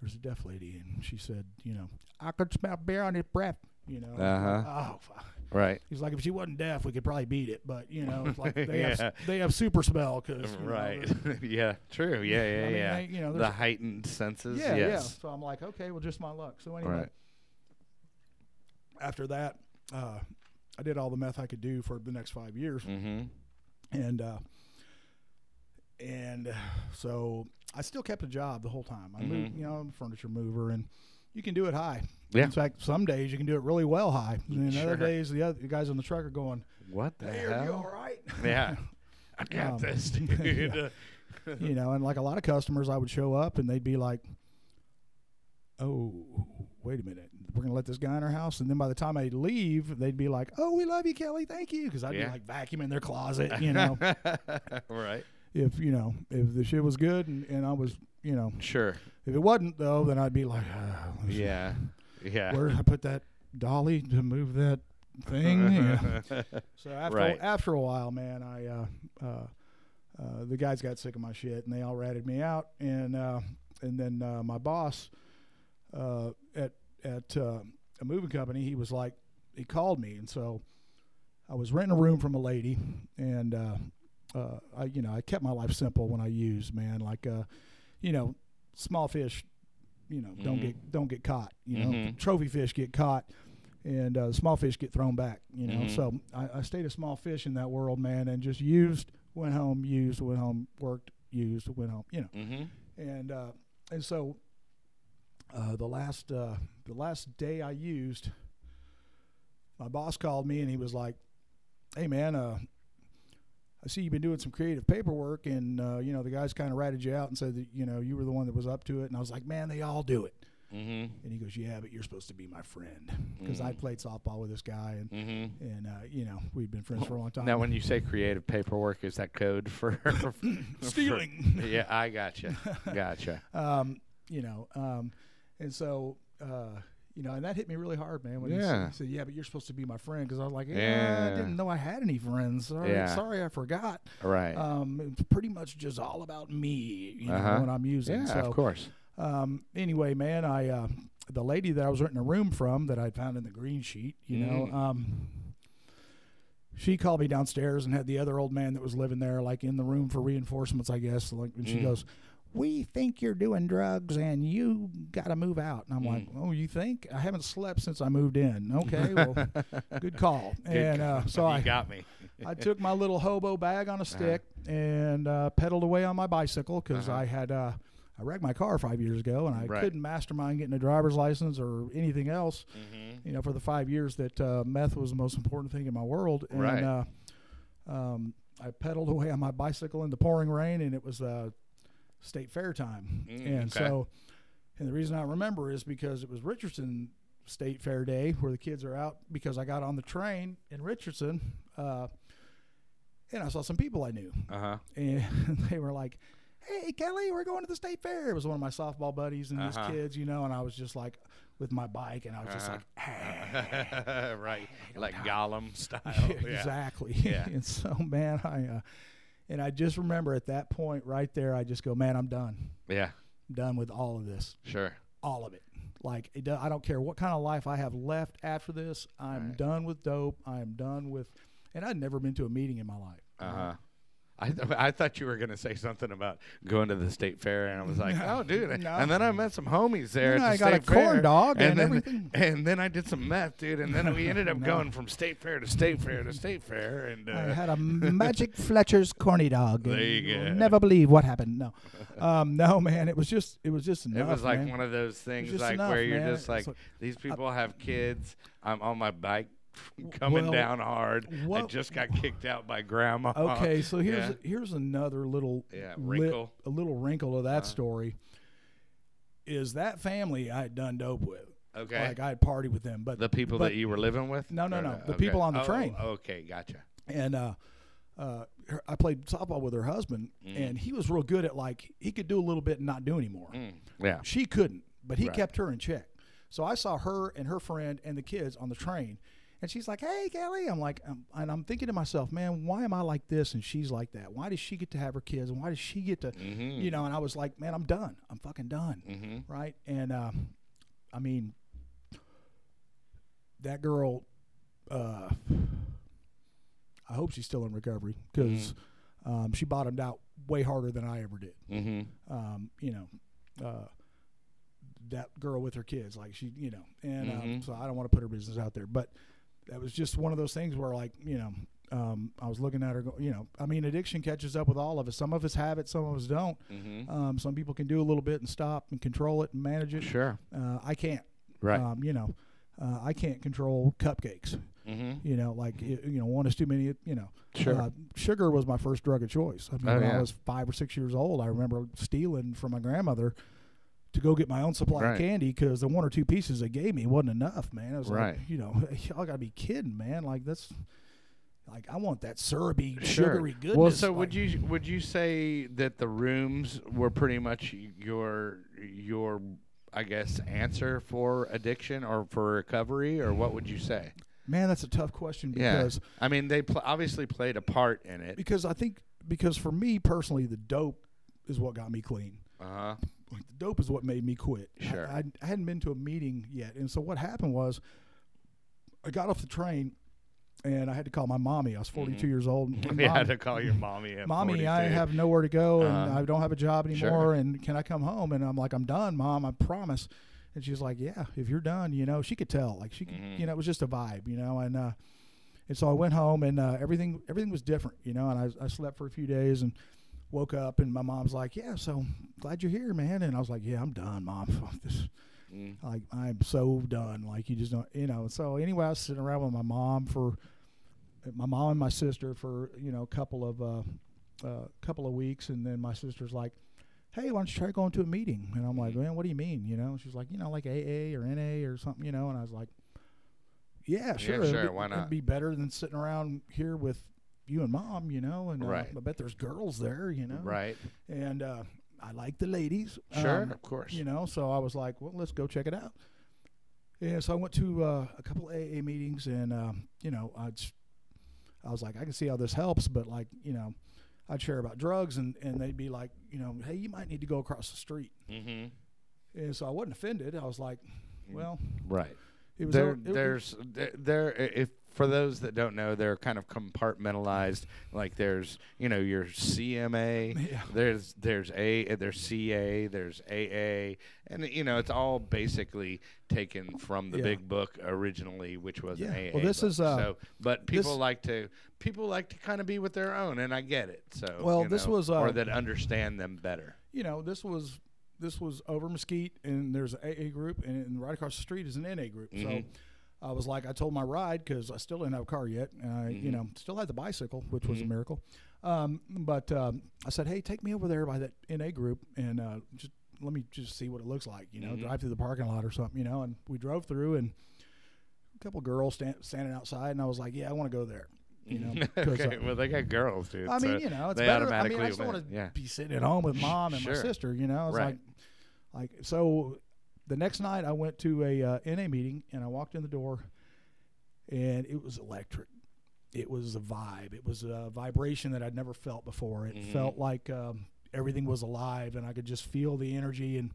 Speaker 2: there's a deaf lady, and she said, you know, I could smell beer on his breath. You know,
Speaker 1: Uh-huh.
Speaker 2: oh, fuck.
Speaker 1: Right.
Speaker 2: He's like, if she wasn't deaf, we could probably beat it. But you know, it's like they
Speaker 1: Yeah.
Speaker 2: have they have super spell because
Speaker 1: Right. yeah. True. Yeah. Yeah.
Speaker 2: I mean,
Speaker 1: yeah.
Speaker 2: they- you know,
Speaker 1: the heightened senses.
Speaker 2: yeah, yeah. So I'm like, okay, well, just my luck. So anyway,
Speaker 1: Right.
Speaker 2: after that, uh, I did all the meth I could do for the next five years,
Speaker 1: Mm-hmm.
Speaker 2: and uh, and so I still kept a job the whole time. I moved,
Speaker 1: Mhm.
Speaker 2: you know, I'm a furniture mover, and you can do it high.
Speaker 1: Yeah.
Speaker 2: In fact, some days you can do it really well high, and then
Speaker 1: Sure.
Speaker 2: other days the other the guys on the truck are going,
Speaker 1: What the
Speaker 2: "Hey, are you all
Speaker 1: hell?
Speaker 2: right?"
Speaker 1: Yeah. I got
Speaker 2: Um,
Speaker 1: this, dude.
Speaker 2: you know, and like a lot of customers, I would show up and they'd be like, "Oh, wait a minute, we're gonna let this guy in our house," and then by the time I'd leave, they'd be like, "Oh, we love you, Kelly, thank you," because I'd
Speaker 1: Yeah.
Speaker 2: be like vacuuming their closet, you know.
Speaker 1: right.
Speaker 2: if you know if the shit was good and, and I was, you know,
Speaker 1: Sure.
Speaker 2: if it wasn't though, then I'd be like, ah,
Speaker 1: Yeah. Yeah.
Speaker 2: where did I put that dolly to move that thing? Yeah. So after
Speaker 1: Right.
Speaker 2: after a while, man, I uh, uh, uh, the guys got sick of my shit and they all ratted me out, and uh, and then uh, my boss uh, at at a moving company, he was like, he called me, and so I was renting a room from a lady, and uh, uh, I you know I kept my life simple when I used, man, like uh, you know, small fish, you know, don't
Speaker 1: Mhm.
Speaker 2: get don't get caught, you know,
Speaker 1: Mhm.
Speaker 2: trophy fish get caught and uh, small fish get thrown back. You know,
Speaker 1: Mhm.
Speaker 2: so I, I stayed a small fish in that world, man, and just used, went home, used, went home, worked, used, went home. You know,
Speaker 1: mm-hmm.
Speaker 2: and uh, and so uh, the last uh, the last day I used, my boss called me and he was like, "Hey, man, uh, I see you've been doing some creative paperwork, and uh, you know the guys kind of ratted you out and said that you know you were the one that was up to it." And I was like, "Man, they all do it."
Speaker 1: Mm-hmm.
Speaker 2: And he goes, "Yeah, but you're supposed to be my friend because
Speaker 1: Mm.
Speaker 2: I played softball with this guy, and
Speaker 1: Mm-hmm.
Speaker 2: and uh, you know we've been friends for a long time."
Speaker 1: Now, when you say creative paperwork, is that code for
Speaker 2: stealing,
Speaker 1: for- yeah, I gotcha. Gotcha.
Speaker 2: um, you know, um, and so uh, you know, and that hit me really hard, man. When he, said,
Speaker 1: Yeah.
Speaker 2: he said, "Yeah, but you're supposed to be my friend," because I was like, "Yeah,
Speaker 1: Yeah.
Speaker 2: I didn't know I had any friends. Sorry,
Speaker 1: Yeah.
Speaker 2: sorry, I forgot."
Speaker 1: Right.
Speaker 2: Um, it's pretty much just all about me, you know,
Speaker 1: Uh-huh.
Speaker 2: when I'm using.
Speaker 1: yeah,
Speaker 2: so,
Speaker 1: of course.
Speaker 2: um, anyway, man, I uh, the lady that I was renting a room from that I found in the green sheet, you know,
Speaker 1: Mm.
Speaker 2: um, she called me downstairs and had the other old man that was living there, like in the room for reinforcements, I guess. Like, and she
Speaker 1: Mm.
Speaker 2: goes, "We think you're doing drugs and you got to move out." And I'm like,
Speaker 1: Mm.
Speaker 2: "Oh, you think? I haven't slept since I moved in." Okay, well, good call.
Speaker 1: Good
Speaker 2: and uh, so
Speaker 1: you
Speaker 2: I
Speaker 1: got me.
Speaker 2: I took my little hobo bag
Speaker 1: Uh-huh.
Speaker 2: on a stick and uh, pedaled away on my bicycle because
Speaker 1: Uh-huh.
Speaker 2: I had uh, I wrecked my car five years ago, and I
Speaker 1: Right.
Speaker 2: couldn't mastermind getting a driver's license or anything else.
Speaker 1: Mm-hmm.
Speaker 2: You know, for the five years that uh, meth was the most important thing in my world, and
Speaker 1: Right.
Speaker 2: uh, um, I pedaled away on my bicycle in the pouring rain, and it was uh, state fair time,
Speaker 1: Mm,
Speaker 2: and
Speaker 1: okay.
Speaker 2: so, and the reason I remember is because it was Richardson State Fair Day, where the kids are out. Because I got on the train in Richardson, uh, and I saw some people I knew,
Speaker 1: Uh huh.
Speaker 2: and they were like, "Hey, Kelly, we're going to the state fair." It was one of my softball buddies and
Speaker 1: Uh-huh.
Speaker 2: these kids, you know, and I was just like with my bike, and I was just
Speaker 1: Uh-huh.
Speaker 2: like, "Hey."
Speaker 1: right, like Gollum style.
Speaker 2: Yeah,
Speaker 1: yeah.
Speaker 2: exactly.
Speaker 1: Yeah.
Speaker 2: and so, man, I uh, and I just remember at that point right there, I just go, "Man, I'm done.
Speaker 1: Yeah,
Speaker 2: I'm done with all of this,
Speaker 1: sure.
Speaker 2: all of it." Like it, I don't care what kind of life I have left after this. I'm
Speaker 1: Right.
Speaker 2: done with dope. I'm done with, and I'd never been to a meeting in my life.
Speaker 1: Uh huh. I, th- I thought you were going to say something about going to the state fair, and I was like,
Speaker 2: No,
Speaker 1: "Oh, dude!"
Speaker 2: no.
Speaker 1: And then I met some homies there.
Speaker 2: Then
Speaker 1: at the
Speaker 2: I got a
Speaker 1: fair,
Speaker 2: corn dog and
Speaker 1: then,
Speaker 2: everything.
Speaker 1: And then I did some meth, dude. And then we ended up
Speaker 2: No.
Speaker 1: going from state fair to state fair to state fair, and uh,
Speaker 2: I had a magic Fletcher's corny dog.
Speaker 1: There
Speaker 2: and
Speaker 1: you go.
Speaker 2: Never believe what happened. No, um, no, man. It was just, it was just
Speaker 1: it was like
Speaker 2: man.
Speaker 1: one of those things, like
Speaker 2: enough,
Speaker 1: where you're
Speaker 2: man.
Speaker 1: just like,
Speaker 2: like-
Speaker 1: these people have kids. I'm on my bike, coming
Speaker 2: well,
Speaker 1: down hard. I just got kicked out by grandma.
Speaker 2: Okay, so here's
Speaker 1: Yeah.
Speaker 2: here's another little
Speaker 1: Yeah,
Speaker 2: lit-
Speaker 1: wrinkle.
Speaker 2: a little wrinkle of that
Speaker 1: Uh.
Speaker 2: story. Is that family I had done dope with?
Speaker 1: Okay.
Speaker 2: Like I had party with them, but
Speaker 1: the people
Speaker 2: but-
Speaker 1: that you were living with?
Speaker 2: No, no, no, the
Speaker 1: okay.
Speaker 2: people on the
Speaker 1: Oh,
Speaker 2: train.
Speaker 1: Okay, gotcha.
Speaker 2: and uh, uh, her, I played softball with her husband,
Speaker 1: Mm.
Speaker 2: and he was real good at like he could do a little bit and not do anymore.
Speaker 1: Mm, yeah.
Speaker 2: She couldn't, but he
Speaker 1: Right.
Speaker 2: kept her in check. So I saw her and her friend and the kids on the train, and she's like, "Hey, Kelly," I'm like, um, and I'm thinking to myself, "Man, why am I like this and she's like that? Why does she get to have her kids and why does she get to,
Speaker 1: Mm-hmm.
Speaker 2: you know?" And I was like, "Man, I'm done. I'm fucking done."
Speaker 1: Mm-hmm.
Speaker 2: right? And uh, I mean, that girl. Uh, I hope she's still in recovery because um, she bottomed out way harder than I ever did.
Speaker 1: Mm-hmm.
Speaker 2: Um, you know, uh, that girl with her kids, like she, you know, and
Speaker 1: Mhm.
Speaker 2: uh, so I don't want to put her business out there, but that was just one of those things where, like, you know. Um, I was looking at her, go, you know. I mean, addiction catches up with all of us. Some of us have it, some of us don't.
Speaker 1: Mm-hmm.
Speaker 2: Um, some people can do a little bit and stop and control it and manage it.
Speaker 1: Sure.
Speaker 2: Uh, I can't.
Speaker 1: Right.
Speaker 2: Um, you know, uh, I can't control cupcakes.
Speaker 1: mm-hmm.
Speaker 2: You know, like you know, one is too many. You know,
Speaker 1: Sure.
Speaker 2: uh, sugar was my first drug of choice. I mean,
Speaker 1: Oh,
Speaker 2: when
Speaker 1: yeah.
Speaker 2: I was five or six years old, I remember stealing from my grandmother to go get my own supply
Speaker 1: Right.
Speaker 2: of candy because the one or two pieces they gave me wasn't enough, man. I was
Speaker 1: Right.
Speaker 2: like, you know, y'all gotta be kidding, man. Like that's. Like I want that syrupy,
Speaker 1: Sure.
Speaker 2: sugary goodness.
Speaker 1: Well, so
Speaker 2: like-
Speaker 1: would you would you say that the rooms were pretty much your your I guess answer for addiction or for recovery or what would you say?
Speaker 2: Man, that's a tough question
Speaker 1: Yeah.
Speaker 2: because
Speaker 1: I mean, they pl- obviously played a part in it.
Speaker 2: because I think because for me personally, the dope is what got me clean.
Speaker 1: Uh huh.
Speaker 2: Like the dope is what made me quit.
Speaker 1: Sure.
Speaker 2: I, I hadn't been to a meeting yet, and so what happened was, I got off the train, and I had to call my mommy. I was 42
Speaker 1: Mhm.
Speaker 2: years old. and
Speaker 1: You had to call your mommy.
Speaker 2: Mommy, I have nowhere to go, and
Speaker 1: Uh-huh.
Speaker 2: I don't have a job
Speaker 1: Sure.
Speaker 2: anymore. And can I come home? And I'm like, I'm done, mom. I promise. And she's like, Yeah, if you're done, you know, she could tell. Like she, could,
Speaker 1: Mhm.
Speaker 2: you know, it was just a vibe, you know. And uh, and so I went home, and uh, everything everything was different, you know. And I I slept for a few days, and woke up, and my mom's like, Yeah, so glad you're here, man. And I was like, Yeah, I'm done, mom. This.
Speaker 1: Mm.
Speaker 2: Like I'm so done. Like you just don't, you know. So anyway, I was sitting around with my mom for my mom and my sister for you know a couple of uh, uh, couple of weeks, and then my sister's like, "Hey, why don't you try going to a meeting?" And I'm like,
Speaker 1: Mhm.
Speaker 2: "Man, what do you mean?" You know, she's like, "You know, like AA or NA or something," you know. And I was like, "Yeah, sure, it'd
Speaker 1: sure,
Speaker 2: be-
Speaker 1: why not?"
Speaker 2: It'd be better than sitting around here with." You and mom, you know, and uh,
Speaker 1: Right.
Speaker 2: I bet there's girls there, you know,
Speaker 1: Right.
Speaker 2: and uh, I like the ladies.
Speaker 1: Sure.
Speaker 2: Um,
Speaker 1: of course.
Speaker 2: you know so i was like well let's go check it out and so i went to uh, a couple aa meetings and um, you know i i was like i can see how this helps but like you know i'd share about drugs and, and they'd be like you know hey you might need to go across the street
Speaker 1: mm-hmm.
Speaker 2: and so i wasn't offended i was like well
Speaker 1: Right.
Speaker 2: it was
Speaker 1: there, there's there, there if for those that don't know they're kind of compartmentalized like there's you know your CMA
Speaker 2: Yeah.
Speaker 1: there's there's a there's CA there's AA and you know it's all basically taken from the
Speaker 2: Yeah.
Speaker 1: big book originally which was
Speaker 2: Yeah.
Speaker 1: AA
Speaker 2: Well, this
Speaker 1: book.
Speaker 2: is, uh,
Speaker 1: so but people like to people like to kind of be with their own and I get it so
Speaker 2: Well, this
Speaker 1: know,
Speaker 2: was,
Speaker 1: or
Speaker 2: uh,
Speaker 1: that understand them better
Speaker 2: you know this was this was over Mesquite, and there's an AA group, and, and right across the street is an NA group. So
Speaker 1: Mhm.
Speaker 2: I was like, I told my ride because I still didn't have a car yet, and I, you
Speaker 1: Mhm.
Speaker 2: know, still had the bicycle, which was a
Speaker 1: Mhm.
Speaker 2: miracle. Um, but um, I said, hey, take me over there by that NA group, and uh, just let me just see what it looks like. You know,
Speaker 1: Mhm.
Speaker 2: drive through the parking lot or something. You know, and we drove through, and a couple girls stand, standing outside, and I was like, yeah, I want to go there. You know, 'cause,
Speaker 1: okay,
Speaker 2: uh,
Speaker 1: well, they got girls, dude.
Speaker 2: I mean,
Speaker 1: so
Speaker 2: you know, it's
Speaker 1: they
Speaker 2: better. I mean, I just want to
Speaker 1: yeah.
Speaker 2: be sitting at home with mom and
Speaker 1: Sure.
Speaker 2: my sister. You know, it's
Speaker 1: Right.
Speaker 2: like, like so. The next night, I went to a uh, NA meeting, and I walked in the door, and it was electric. It was a vibe. It was a vibration that I'd never felt before. It
Speaker 1: Mhm.
Speaker 2: felt like um, everything was alive, and I could just feel the energy. And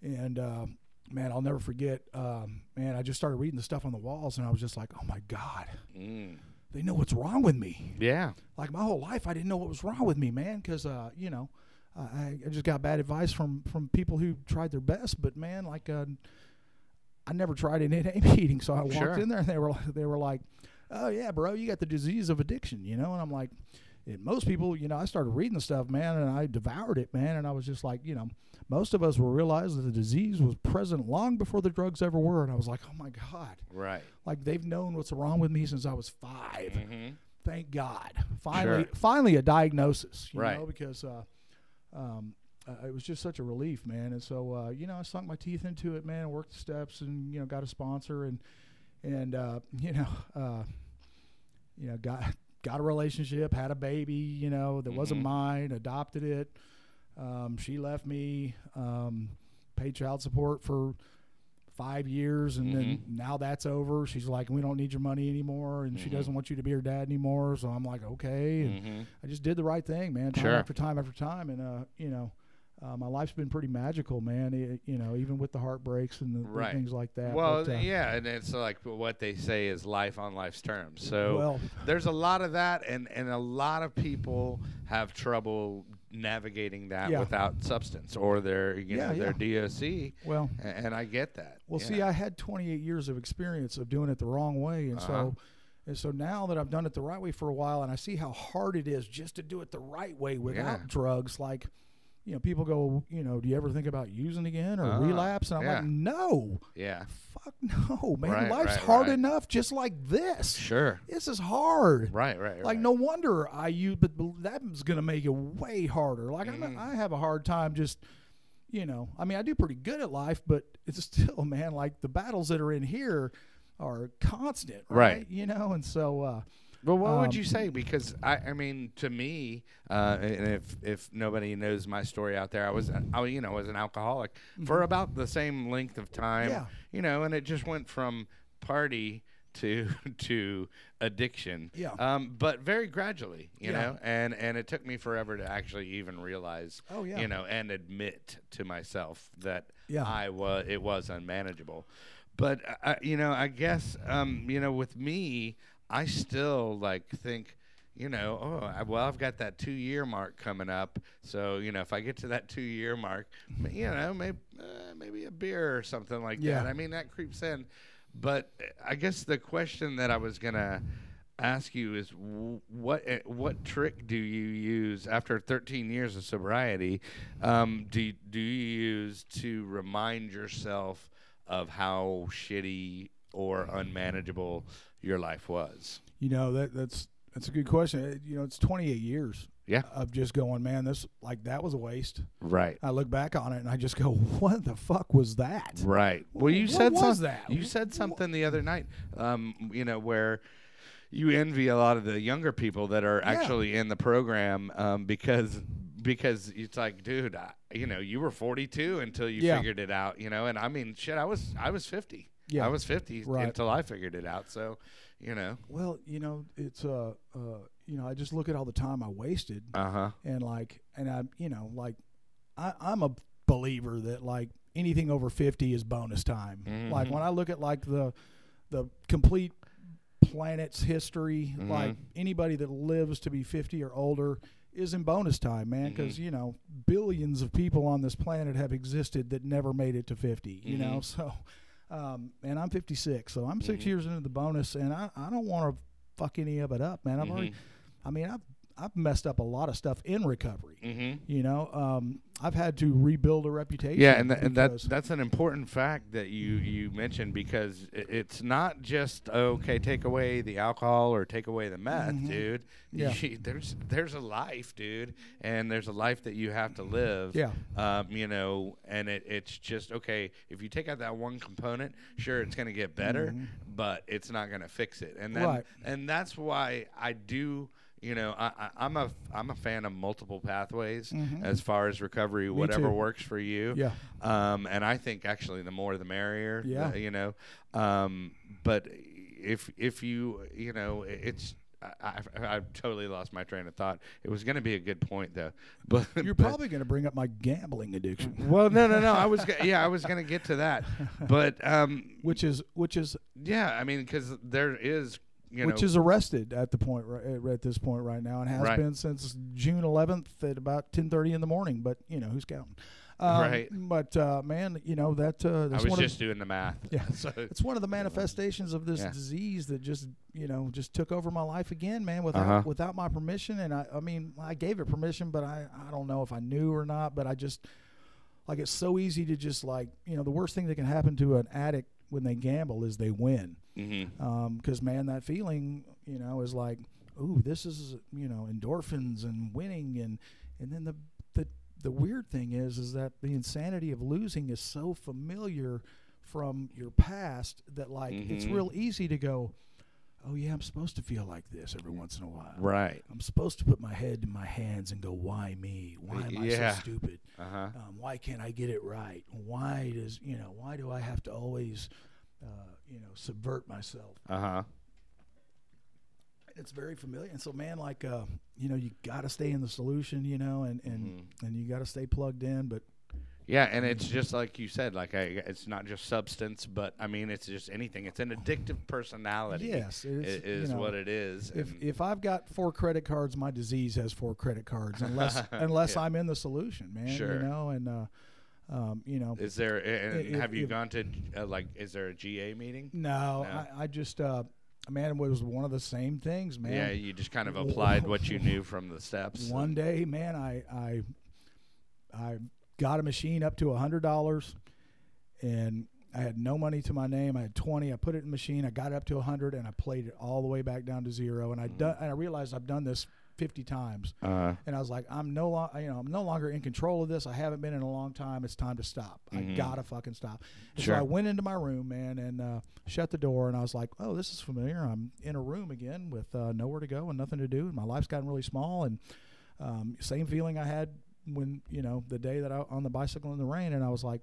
Speaker 2: and uh, man, I'll never forget. Um, man, I just started reading the stuff on the walls, and I was just like, oh my god,
Speaker 1: Mm.
Speaker 2: they know what's wrong with me
Speaker 1: Yeah.
Speaker 2: like my whole life I didn't know what was wrong with me, man, because uh, you know, I, I just got bad advice from from people who tried their best, but man, like uh, I never tried an NA meeting, so I walked
Speaker 1: Sure.
Speaker 2: in there and they were they were like, "Oh yeah, bro, you got the disease of addiction," you know, and I'm like. And most people, you know, I started reading the stuff, man, and I devoured it, man, and I was just like, you know, most of us will realize that the disease was present long before the drugs ever were, and I was like, oh my god,
Speaker 1: Right.
Speaker 2: like they've known what's wrong with me since I was 5
Speaker 1: Mm-hmm.
Speaker 2: thank God. Finally,
Speaker 1: Sure.
Speaker 2: finally a diagnosis, you
Speaker 1: Right.
Speaker 2: know, because uh, um, uh, it was just such a relief, man. And so, uh, you know, I sunk my teeth into it, man. Worked the steps, and you know, got a sponsor, and and uh, you know, uh, you know, got got a relationship, had a baby, you know, that wasn't
Speaker 1: Mhm.
Speaker 2: mine, adopted it. Um, she left me, um, paid child support for five years, and then
Speaker 1: Mhm.
Speaker 2: now that's over. She's like, we don't need your money anymore, and she
Speaker 1: Mhm.
Speaker 2: doesn't want you to be her dad anymore. So I'm like, okay, and
Speaker 1: Mm-hmm.
Speaker 2: I just did the right thing, man. Time
Speaker 1: Sure.
Speaker 2: after time after time, and uh, you know, uh, my life's been pretty magical, man. It, you know, even with the heartbreaks and the, the
Speaker 1: Right.
Speaker 2: things like that.
Speaker 1: Well,
Speaker 2: but, uh,
Speaker 1: yeah, and it's like what they say is life on life's terms. So
Speaker 2: well,
Speaker 1: there's a lot of that, and and a lot of people have trouble navigating that
Speaker 2: Yeah.
Speaker 1: without substance or their you
Speaker 2: Yeah,
Speaker 1: know their. DOC,
Speaker 2: well,
Speaker 1: a- and I get that.
Speaker 2: Well, see, I had 28 years of experience of doing it the wrong way, and
Speaker 1: Uh-huh.
Speaker 2: so, and so now that I've done it the right way for a while, and I see how hard it is just to do it the right way without drugs, like. You know, people go, you know, do you ever think about using again or
Speaker 1: Ah,
Speaker 2: relapse? And I'm
Speaker 1: yeah.
Speaker 2: like, no,
Speaker 1: yeah,
Speaker 2: fuck no, man.
Speaker 1: Right,
Speaker 2: Life's
Speaker 1: right,
Speaker 2: hard
Speaker 1: right.
Speaker 2: enough just like this.
Speaker 1: sure,
Speaker 2: This is hard.
Speaker 1: right, right,
Speaker 2: Like no wonder I use, but that's going to make it way harder. Like. I'm, I have a hard time just, you know, I mean I do pretty good at life, but it's still, man, like the battles that are in here are constant, right?
Speaker 1: Right.
Speaker 2: You know, and so, uh,
Speaker 1: Well, what would
Speaker 2: Um,
Speaker 1: you say? Because I, I mean, to me, uh, and if if nobody knows my story out there, I was, I, you know, was an alcoholic for about the same length of time.
Speaker 2: Mm-hmm. Yeah.
Speaker 1: You know, and it just went from party to to addiction.
Speaker 2: Yeah.
Speaker 1: Um, but very gradually, you
Speaker 2: Yeah.
Speaker 1: know, and and it took me forever to actually even realize.
Speaker 2: Oh, yeah.
Speaker 1: You know, and admit to myself that
Speaker 2: Yeah.
Speaker 1: I was it was unmanageable. But uh, you know, I guess um, you know, with me, I still like think, you know, oh, I, well, I've got that two year mark coming up. So you know, if I get to that two year mark, you know, maybe uh, maybe a beer or something like
Speaker 2: Yeah.
Speaker 1: that. I mean, that creeps in. But uh, I guess the question that I was gonna ask you is w- what uh, what trick do you use after 13 years of sobriety um, do do you use to remind yourself of how shitty or unmanageable your life was
Speaker 2: you know that that's that's a good question. Uh, You know, it's 28 years
Speaker 1: yeah
Speaker 2: of just going, man, this like that was a waste.
Speaker 1: right
Speaker 2: I look back on it and I just go, what the fuck was that?
Speaker 1: right well you
Speaker 2: What
Speaker 1: said
Speaker 2: was
Speaker 1: some-
Speaker 2: that?
Speaker 1: you said something the other night um, you know where you envy a lot of the younger people that are
Speaker 2: Yeah.
Speaker 1: actually in the program um, because because it's like dude I, you know you were 42 until you
Speaker 2: Yeah.
Speaker 1: figured it out you know and i mean shit i was i was 50
Speaker 2: Yeah.
Speaker 1: i was 50
Speaker 2: Right.
Speaker 1: until i figured it out so you know
Speaker 2: Well, you know, it's uh, uh, you know, I just look at all the time I wasted,
Speaker 1: uh-huh
Speaker 2: and like, and I, you know, like, I, I'm a believer that like anything over 50 is bonus time. Like
Speaker 1: Mhm.
Speaker 2: when I look at like the, the complete planet's history,
Speaker 1: Mhm.
Speaker 2: like anybody that lives to be 50 or older is in bonus time, man,
Speaker 1: Mm-hmm.
Speaker 2: because you know billions of people on this planet have existed that never made it to 50. You know,
Speaker 1: Mhm.
Speaker 2: so. Um, and I'm 56, so I'm 6
Speaker 1: Mhm.
Speaker 2: years into the bonus, and I, I don't want to fuck any of it up, man. I've already,
Speaker 1: Mhm.
Speaker 2: I mean, I've I've messed up a lot of stuff in recovery.
Speaker 1: Mm-hmm.
Speaker 2: You know, um, I've had to rebuild a reputation.
Speaker 1: Yeah, and, th- and that that's an important fact that you you mentioned because it's not just okay take away the alcohol or take away the meth,
Speaker 2: Mhm.
Speaker 1: dude.
Speaker 2: Yeah.
Speaker 1: You- there's there's a life, dude, and there's a life that you have to live.
Speaker 2: Yeah.
Speaker 1: Um, you know, and it, it's just okay if you take out that one component, sure it's going to get better,
Speaker 2: Mhm.
Speaker 1: but it's not going to fix it. And then,
Speaker 2: Right.
Speaker 1: and that's why I do. You know, I, I, I'm a I'm a fan of multiple pathways
Speaker 2: Mhm.
Speaker 1: as far as recovery, whatever
Speaker 2: too.
Speaker 1: works for you.
Speaker 2: Yeah.
Speaker 1: Um, and I think actually the more the merrier.
Speaker 2: Yeah.
Speaker 1: the- you know. Um, but if if you you know it's. I, I, I've totally lost my train of thought. It was going to be a good point though, but
Speaker 2: You're
Speaker 1: but-
Speaker 2: probably going to bring up my gambling addiction,
Speaker 1: well, no, no, no. I was go- yeah, I was going to get to that, but um,
Speaker 2: which is which is
Speaker 1: yeah, I mean, because there is you
Speaker 2: which
Speaker 1: know
Speaker 2: is arrested at the point right, at- at this point right now, and has
Speaker 1: Right.
Speaker 2: been since June 11th at about 10:30 in the morning. But you know who's counting? Um,
Speaker 1: Right.
Speaker 2: But uh, man, you know that uh,
Speaker 1: I
Speaker 2: that's
Speaker 1: was
Speaker 2: one
Speaker 1: just
Speaker 2: of,
Speaker 1: doing the math.
Speaker 2: Yeah.
Speaker 1: so
Speaker 2: it's one of the manifestations of this
Speaker 1: Yeah.
Speaker 2: disease that just you know just took over my life again, man, without
Speaker 1: Uh-huh.
Speaker 2: without my permission. And I I mean I gave it permission, but I I don't know if I knew or not. But I just like it's so easy to just like you know the worst thing that can happen to an addict when they gamble is they win
Speaker 1: mhm.
Speaker 2: because man that feeling you know is like ooh this is you know endorphins and winning and and then the the the weird thing is is that the insanity of losing is so familiar from your past that like it's
Speaker 1: Mhm.
Speaker 2: real easy to go oh yeah i'm supposed to feel like this every once in a while
Speaker 1: right.
Speaker 2: i'm supposed to put my head in my hands and go why me why am i
Speaker 1: Yeah.
Speaker 2: so stupid
Speaker 1: Uh huh.
Speaker 2: um, why can't I get it right? Why does you know? Why do I have to always, uh, you know, subvert myself?
Speaker 1: Uh huh.
Speaker 2: It's very familiar, and so man, like uh, you know, you got to stay in the solution, you know, and and
Speaker 1: Mm-hmm.
Speaker 2: and you got to stay plugged in. But
Speaker 1: Yeah, and it's just like you said, like I, it's not just substance, but I mean, it's just anything. It's an addictive personality.
Speaker 2: yes,
Speaker 1: is
Speaker 2: you know,
Speaker 1: what it is.
Speaker 2: If if I've got four credit cards, my disease has four credit cards, unless unless
Speaker 1: Yeah.
Speaker 2: I'm in the solution, man.
Speaker 1: Sure.
Speaker 2: You know, and uh, um, you know,
Speaker 1: is there? And
Speaker 2: if-
Speaker 1: have you
Speaker 2: if-
Speaker 1: gone to uh, like? Is there a GA meeting?
Speaker 2: no,
Speaker 1: No.
Speaker 2: I, I just uh, man, it was one of the same things, man.
Speaker 1: Yeah, you just kind of applied what you knew from the steps.
Speaker 2: One day, man, I I I got a machine up to a hundred dollars, and I had no money to my name. I had twenty. I put it in the machine. I got it up to a hundred, and I played it all the way back down to zero. And I
Speaker 1: Mm.
Speaker 2: done. And I realized I've done this fifty times,
Speaker 1: Uh,
Speaker 2: and I was like, I'm no longer, you know, I'm no longer in control of this. I haven't been in a long time. It's time to stop.
Speaker 1: Mhm.
Speaker 2: I gotta fucking stop. And
Speaker 1: Sure.
Speaker 2: So I went into my room, man, and uh, shut the door. And I was like, oh, this is familiar. I'm in a room again with uh, nowhere to go and nothing to do. And my life's gotten really small. And um, same feeling I had when you know the day that I on the bicycle in the rain. And I was like,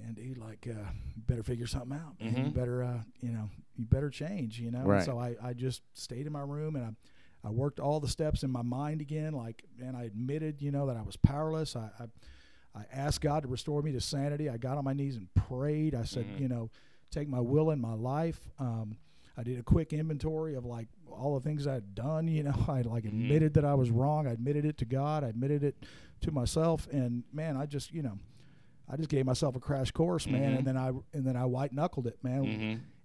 Speaker 2: man, dude, like, uh, better figure something out. Man. You better, uh, you know, you better change. You know.
Speaker 1: Right.
Speaker 2: so I, I just stayed in my room and I. I worked all the steps in my mind again. Like, man, I admitted, you know, that I was powerless. I, I, I asked God to restore me to sanity. I got on my knees and prayed. I said,
Speaker 1: Mhm.
Speaker 2: you know, take my will in my life. Um, I did a quick inventory of like all the things I had done. You know, I like
Speaker 1: Mhm.
Speaker 2: admitted that I was wrong. I admitted it to God. I admitted it to myself. And man, I just, you know, I just gave myself a crash course, man.
Speaker 1: Mhm.
Speaker 2: And then I and then I white knuckled it, man.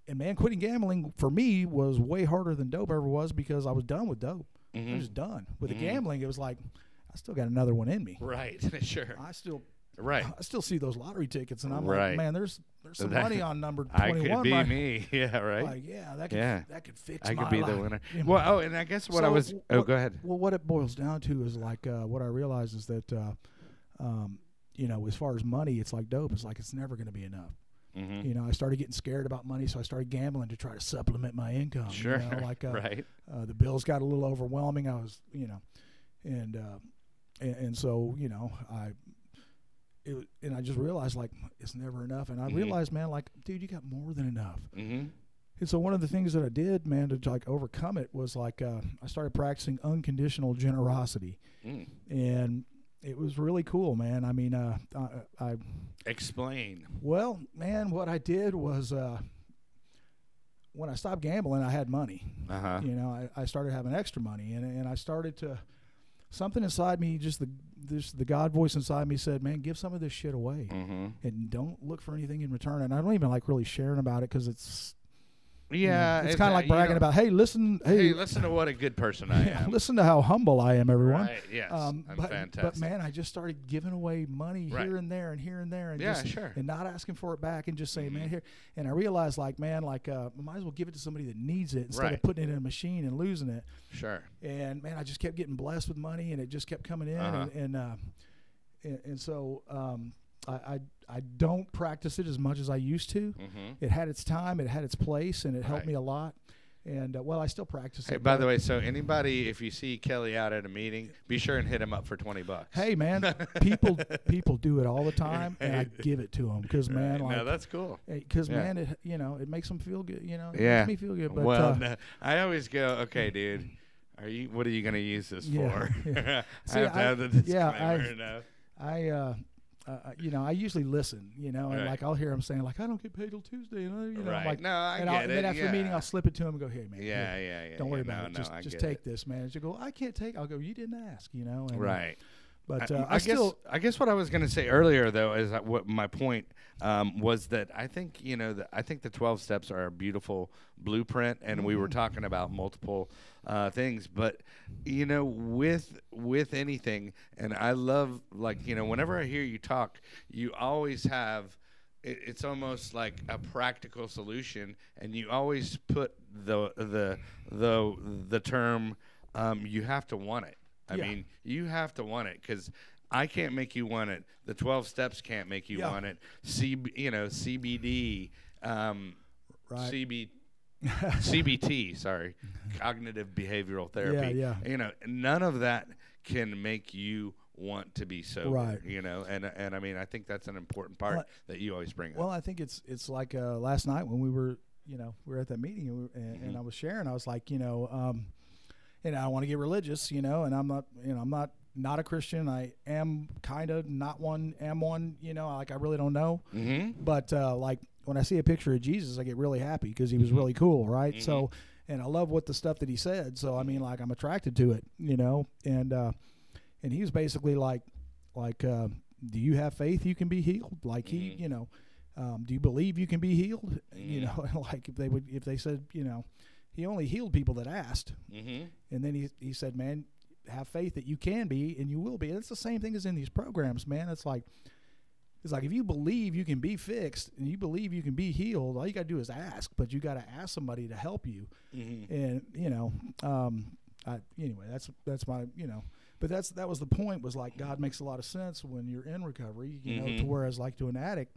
Speaker 2: And man, quitting gambling for me was way harder than dope ever was because I was done with dope. I
Speaker 1: Mhm.
Speaker 2: was done with
Speaker 1: Mhm.
Speaker 2: the gambling. It was like I still got another one in me.
Speaker 1: Right. sure.
Speaker 2: I still
Speaker 1: Right.
Speaker 2: I still see those lottery tickets, and I'm
Speaker 1: Right.
Speaker 2: like, man, there's there's some
Speaker 1: That-
Speaker 2: money on number
Speaker 1: I
Speaker 2: twenty
Speaker 1: could be me. Yeah. Right.
Speaker 2: Like, yeah, that could
Speaker 1: Yeah.
Speaker 2: that could fix.
Speaker 1: I could be the winner. Well, oh, and I guess what I was.
Speaker 2: w-
Speaker 1: Oh, go ahead.
Speaker 2: Well, what it boils down to is like uh, what I realize is that, uh, um, you know, as far as money, it's like dope. It's like it's never going to be enough.
Speaker 1: Mhm.
Speaker 2: You know, I started getting scared about money, so I started gambling to try to supplement my income. you
Speaker 1: Sure.
Speaker 2: know, like uh,
Speaker 1: right.
Speaker 2: uh, the bills got a little overwhelming. I was, you know, and uh, and, and so you know, I. It, and I just realized like it's never enough, and I
Speaker 1: Mhm.
Speaker 2: realized, man, like, dude, you got more than enough.
Speaker 1: Mm-hmm.
Speaker 2: And so one of the things that I did, man, to like overcome it was like uh, I started practicing unconditional generosity,
Speaker 1: Mm.
Speaker 2: and it was really cool, man. I mean, uh, I, I
Speaker 1: Explain.
Speaker 2: well, man, what I did was uh, when I stopped gambling, I had money.
Speaker 1: Uh huh.
Speaker 2: You know, I, I started having extra money, and and I started to something inside me, just the this the God voice inside me said, "Man, give some of this shit away,
Speaker 1: Mm-hmm.
Speaker 2: and don't look for anything in return." And I don't even like really sharing about it because it's You know,
Speaker 1: Yeah,
Speaker 2: it's kind of like
Speaker 1: you
Speaker 2: bragging
Speaker 1: know,
Speaker 2: about, hey, listen, hey,
Speaker 1: Hey, listen to what a good person I am.
Speaker 2: listen to how humble I am, everyone.
Speaker 1: Right, yes,
Speaker 2: Um,
Speaker 1: I'm
Speaker 2: but,
Speaker 1: fantastic.
Speaker 2: but man, I just started giving away money
Speaker 1: Right.
Speaker 2: here and there and here and there, and
Speaker 1: Yeah,
Speaker 2: just,
Speaker 1: sure. Mm-hmm.
Speaker 2: and not asking for it back, and just saying, man, here. And I realized, like, man, like, uh, I might as well give it to somebody that needs it instead
Speaker 1: Right.
Speaker 2: of putting it in a machine and losing it.
Speaker 1: Sure.
Speaker 2: And man, I just kept getting blessed with money, and it just kept coming in,
Speaker 1: Uh-huh.
Speaker 2: and and, uh, and and so um, I, I I don't practice it as much as I used to.
Speaker 1: hmm
Speaker 2: It had its time, it had its place, and it helped
Speaker 1: Right.
Speaker 2: me a lot. And uh, well, I still practice
Speaker 1: Hey,
Speaker 2: it.
Speaker 1: by the way, so anybody, if you see Kelly out at a meeting, be sure and hit him up for twenty bucks.
Speaker 2: Hey man, people people do it all the time, and I give it to them because man, like,
Speaker 1: no, that's cool.
Speaker 2: because
Speaker 1: yeah.
Speaker 2: man, it you know it makes them feel good. You know, it
Speaker 1: Yeah.
Speaker 2: makes me feel good. But
Speaker 1: well,
Speaker 2: uh,
Speaker 1: no, I always go, okay, dude. Are you? What are you going to use this
Speaker 2: Yeah,
Speaker 1: for?
Speaker 2: yeah.
Speaker 1: I
Speaker 2: See,
Speaker 1: have to
Speaker 2: I-
Speaker 1: have the
Speaker 2: yeah,
Speaker 1: disclaimer.
Speaker 2: I-
Speaker 1: no.
Speaker 2: I, uh, uh, you know, I usually listen. You know, and
Speaker 1: Right.
Speaker 2: like I'll hear him saying like I don't get paid till Tuesday, and I, you know, I'm
Speaker 1: right.
Speaker 2: like,
Speaker 1: no, I
Speaker 2: and,
Speaker 1: get
Speaker 2: I'll,
Speaker 1: it.
Speaker 2: and then after
Speaker 1: yeah.
Speaker 2: the meeting, I'll slip it to him and go, hey man,
Speaker 1: yeah,
Speaker 2: here,
Speaker 1: yeah, yeah.
Speaker 2: don't worry
Speaker 1: yeah,
Speaker 2: about
Speaker 1: no,
Speaker 2: it.
Speaker 1: No,
Speaker 2: just
Speaker 1: I
Speaker 2: just take
Speaker 1: it.
Speaker 2: this, man. And you go, I can't take. I'll go, you didn't ask. You know, and, uh,
Speaker 1: Right.
Speaker 2: But
Speaker 1: I,
Speaker 2: uh,
Speaker 1: I
Speaker 2: I,
Speaker 1: guess
Speaker 2: still,
Speaker 1: I guess what I was going to say earlier though is that what my point um, was that I think you know the, I think the twelve steps are a beautiful blueprint, and we were
Speaker 2: Mhm.
Speaker 1: talking about multiple uh, things, but you know with with anything, and I love like you know whenever I hear you talk, you always have. It, it's almost like a practical solution, and you always put the the the the term um, you have to want it. I
Speaker 2: Yeah.
Speaker 1: mean, you have to want it because I can't make you want it. The twelve steps can't make you
Speaker 2: Yeah.
Speaker 1: want it. C, you know, CBD, um,
Speaker 2: right?
Speaker 1: CB, CBT. Sorry, cognitive behavioral therapy.
Speaker 2: yeah. yeah.
Speaker 1: You know, none of that can make you want to be sober.
Speaker 2: Right.
Speaker 1: You know, and and I mean, I think that's an important part
Speaker 2: Well,
Speaker 1: that you always bring
Speaker 2: Well,
Speaker 1: up.
Speaker 2: Well, I think it's it's like uh, last night when we were, you know, we were at that meeting and, we were, and,
Speaker 1: Mhm.
Speaker 2: and I was sharing. I was like, you know, um, and I want to get religious, you know, and I'm not, you know, I'm not not a Christian. I am kind of not one. Am one, you know. Like I really don't know,
Speaker 1: Mm-hmm.
Speaker 2: but uh, like when I see a picture of Jesus, I get really happy because he was really cool, right? So, and I love what the stuff that he said. So I mean, like I'm attracted to it, you know, and uh, and he was basically like, like, uh, do you have faith you can be healed? Like he,
Speaker 1: Mhm.
Speaker 2: you know, um, do you believe you can be healed? You
Speaker 1: Mhm.
Speaker 2: know, like if they would, if they said, you know, he only healed people that asked,
Speaker 1: Mm-hmm.
Speaker 2: and then he he said, man, have faith that you can be and you will be. And it's the same thing as in these programs, man. It's like. It's like if you believe you can be fixed and you believe you can be healed, all you got to do is ask. But you got to ask somebody to help you
Speaker 1: Mm-hmm.
Speaker 2: and you know um I, anyway that's that's my you know but that's that was the point was like god makes a lot of sense when you're in recovery you know to
Speaker 1: Mhm.
Speaker 2: whereas like to an addict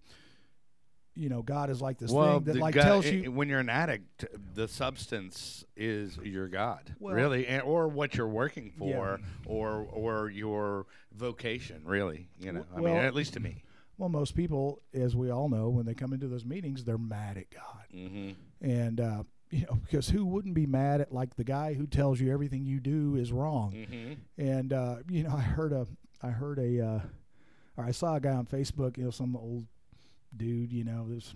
Speaker 2: you know god is like this
Speaker 1: well,
Speaker 2: thing that like
Speaker 1: guy-
Speaker 2: tells
Speaker 1: i-
Speaker 2: you
Speaker 1: when you're an addict, the substance is your God,
Speaker 2: Well-
Speaker 1: really, and, or what you're working
Speaker 2: Yeah.
Speaker 1: for, or or your vocation, really. You know, I mean, at least to me.
Speaker 2: Well most people as we all know when they come into those meetings they're mad at god
Speaker 1: Mm-hmm.
Speaker 2: and uh you know because who wouldn't be mad at like the guy who tells you everything you do is wrong
Speaker 1: Mm-hmm.
Speaker 2: and uh, you know, I heard a, I heard a, uh, or I saw a guy on Facebook, you know, some old dude, you know, this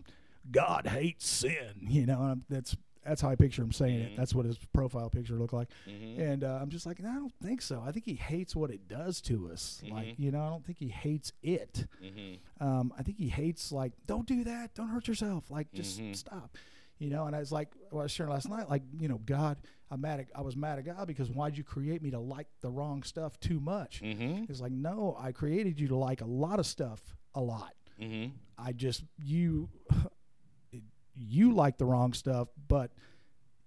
Speaker 2: God hates sin, you know, and that's that's how I picture him saying it.
Speaker 1: Mhm.
Speaker 2: That's what his profile picture looked like,
Speaker 1: Mm-hmm.
Speaker 2: and uh, I'm just like, no, I don't think so. I think he hates what it does to us. Like,
Speaker 1: Mhm.
Speaker 2: you know, I don't think he hates it.
Speaker 1: Mm-hmm.
Speaker 2: Um, I think he hates like, don't do that, don't hurt yourself, like just
Speaker 1: Mhm.
Speaker 2: stop. You know, and I was like, what I was sharing last night, like, you know, God, I'm mad at, I was mad at God because why'd you create me to like the wrong stuff too much?
Speaker 1: Mm-hmm.
Speaker 2: It's like, no, I created you to like a lot of stuff a lot.
Speaker 1: Mm-hmm.
Speaker 2: I just you you like the wrong stuff, but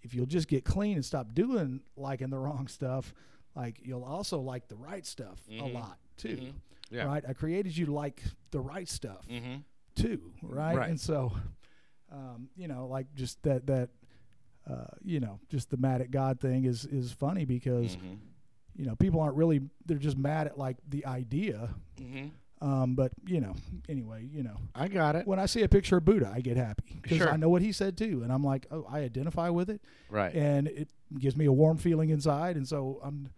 Speaker 2: if you'll just get clean and stop doing liking the wrong stuff, like you'll also like the right stuff a
Speaker 1: Mhm.
Speaker 2: lot too.
Speaker 1: Mhm. Yeah.
Speaker 2: Right? I created you to like the right stuff
Speaker 1: Mm-hmm.
Speaker 2: too, right?
Speaker 1: Right.
Speaker 2: And so um, you know, like just that that uh, you know, just the mad at God thing is is funny because
Speaker 1: Mm-hmm.
Speaker 2: you know people aren't really they're just mad at like the idea
Speaker 1: Mm-hmm.
Speaker 2: Um, but you know anyway you know
Speaker 1: I got it.
Speaker 2: when i see a picture of buddha i get happy because
Speaker 1: Sure.
Speaker 2: i know what he said too and i'm like oh i identify with it
Speaker 1: Right.
Speaker 2: and it gives me a warm feeling inside and so i'm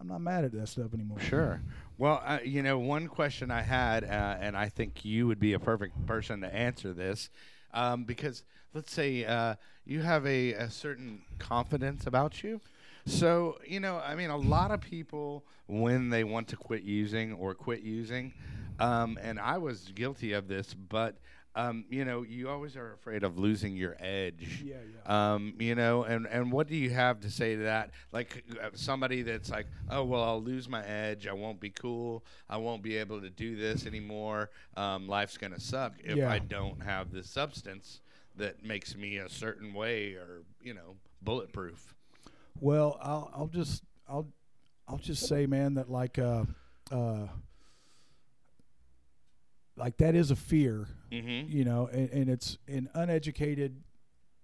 Speaker 2: i'm not mad at that stuff anymore
Speaker 1: Sure. Well, uh, you know, one question I had, uh, and I think you would be a perfect person to answer this, um, because let's say uh, you have a, a certain confidence about you. So, you know, I mean, a lot of people, when they want to quit using or quit using, um, and I was guilty of this, but um, you know, you always are afraid of losing your edge.
Speaker 2: Yeah, yeah.
Speaker 1: Um, you know, and and what do you have to say to that? Like uh, somebody that's like, oh well, I'll lose my edge. I won't be cool. I won't be able to do this anymore. Um, life's gonna suck if
Speaker 2: Yeah.
Speaker 1: I don't have this substance that makes me a certain way or you know bulletproof.
Speaker 2: Well, I'll I'll just I'll I'll just say, man, that like uh uh like that is a fear,
Speaker 1: Mm-hmm.
Speaker 2: you know, and, and it's an uneducated,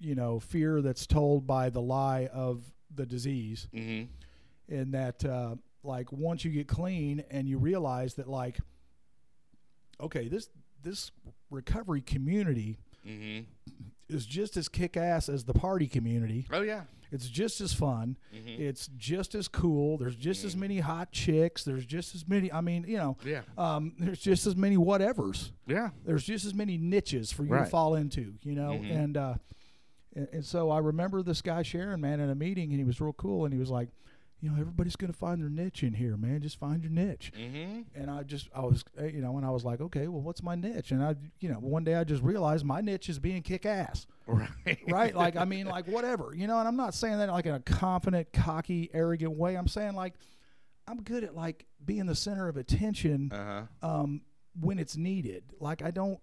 Speaker 2: you know, fear that's told by the lie of the disease,
Speaker 1: Mm-hmm.
Speaker 2: and that uh, like once you get clean and you realize that like, okay, this this recovery community
Speaker 1: Mm-hmm.
Speaker 2: is just as kick ass as the party community.
Speaker 1: Oh yeah.
Speaker 2: It's just as fun.
Speaker 1: Mm-hmm.
Speaker 2: It's just as cool. There's just as many hot chicks. There's just as many. I mean, you know,
Speaker 1: Yeah.
Speaker 2: um, there's just as many whatevers.
Speaker 1: Yeah.
Speaker 2: There's just as many niches for you to fall into. You know,
Speaker 1: Mhm.
Speaker 2: and uh, and, and so I remember this guy sharing, man, in a meeting, and he was real cool, and he was like, you know, everybody's gonna find their niche in here, man. Just find your niche.
Speaker 1: Mm-hmm.
Speaker 2: And I just, I was, uh, you know, and I was like, okay, well, what's my niche? And I, you know, one day I just realized my niche is being kick ass
Speaker 1: Right.
Speaker 2: right? Like, I mean, like whatever, you know. And I'm not saying that like in a confident, cocky, arrogant way. I'm saying like I'm good at like being the center of attention
Speaker 1: Uh huh.
Speaker 2: um, when it's needed. Like I don't,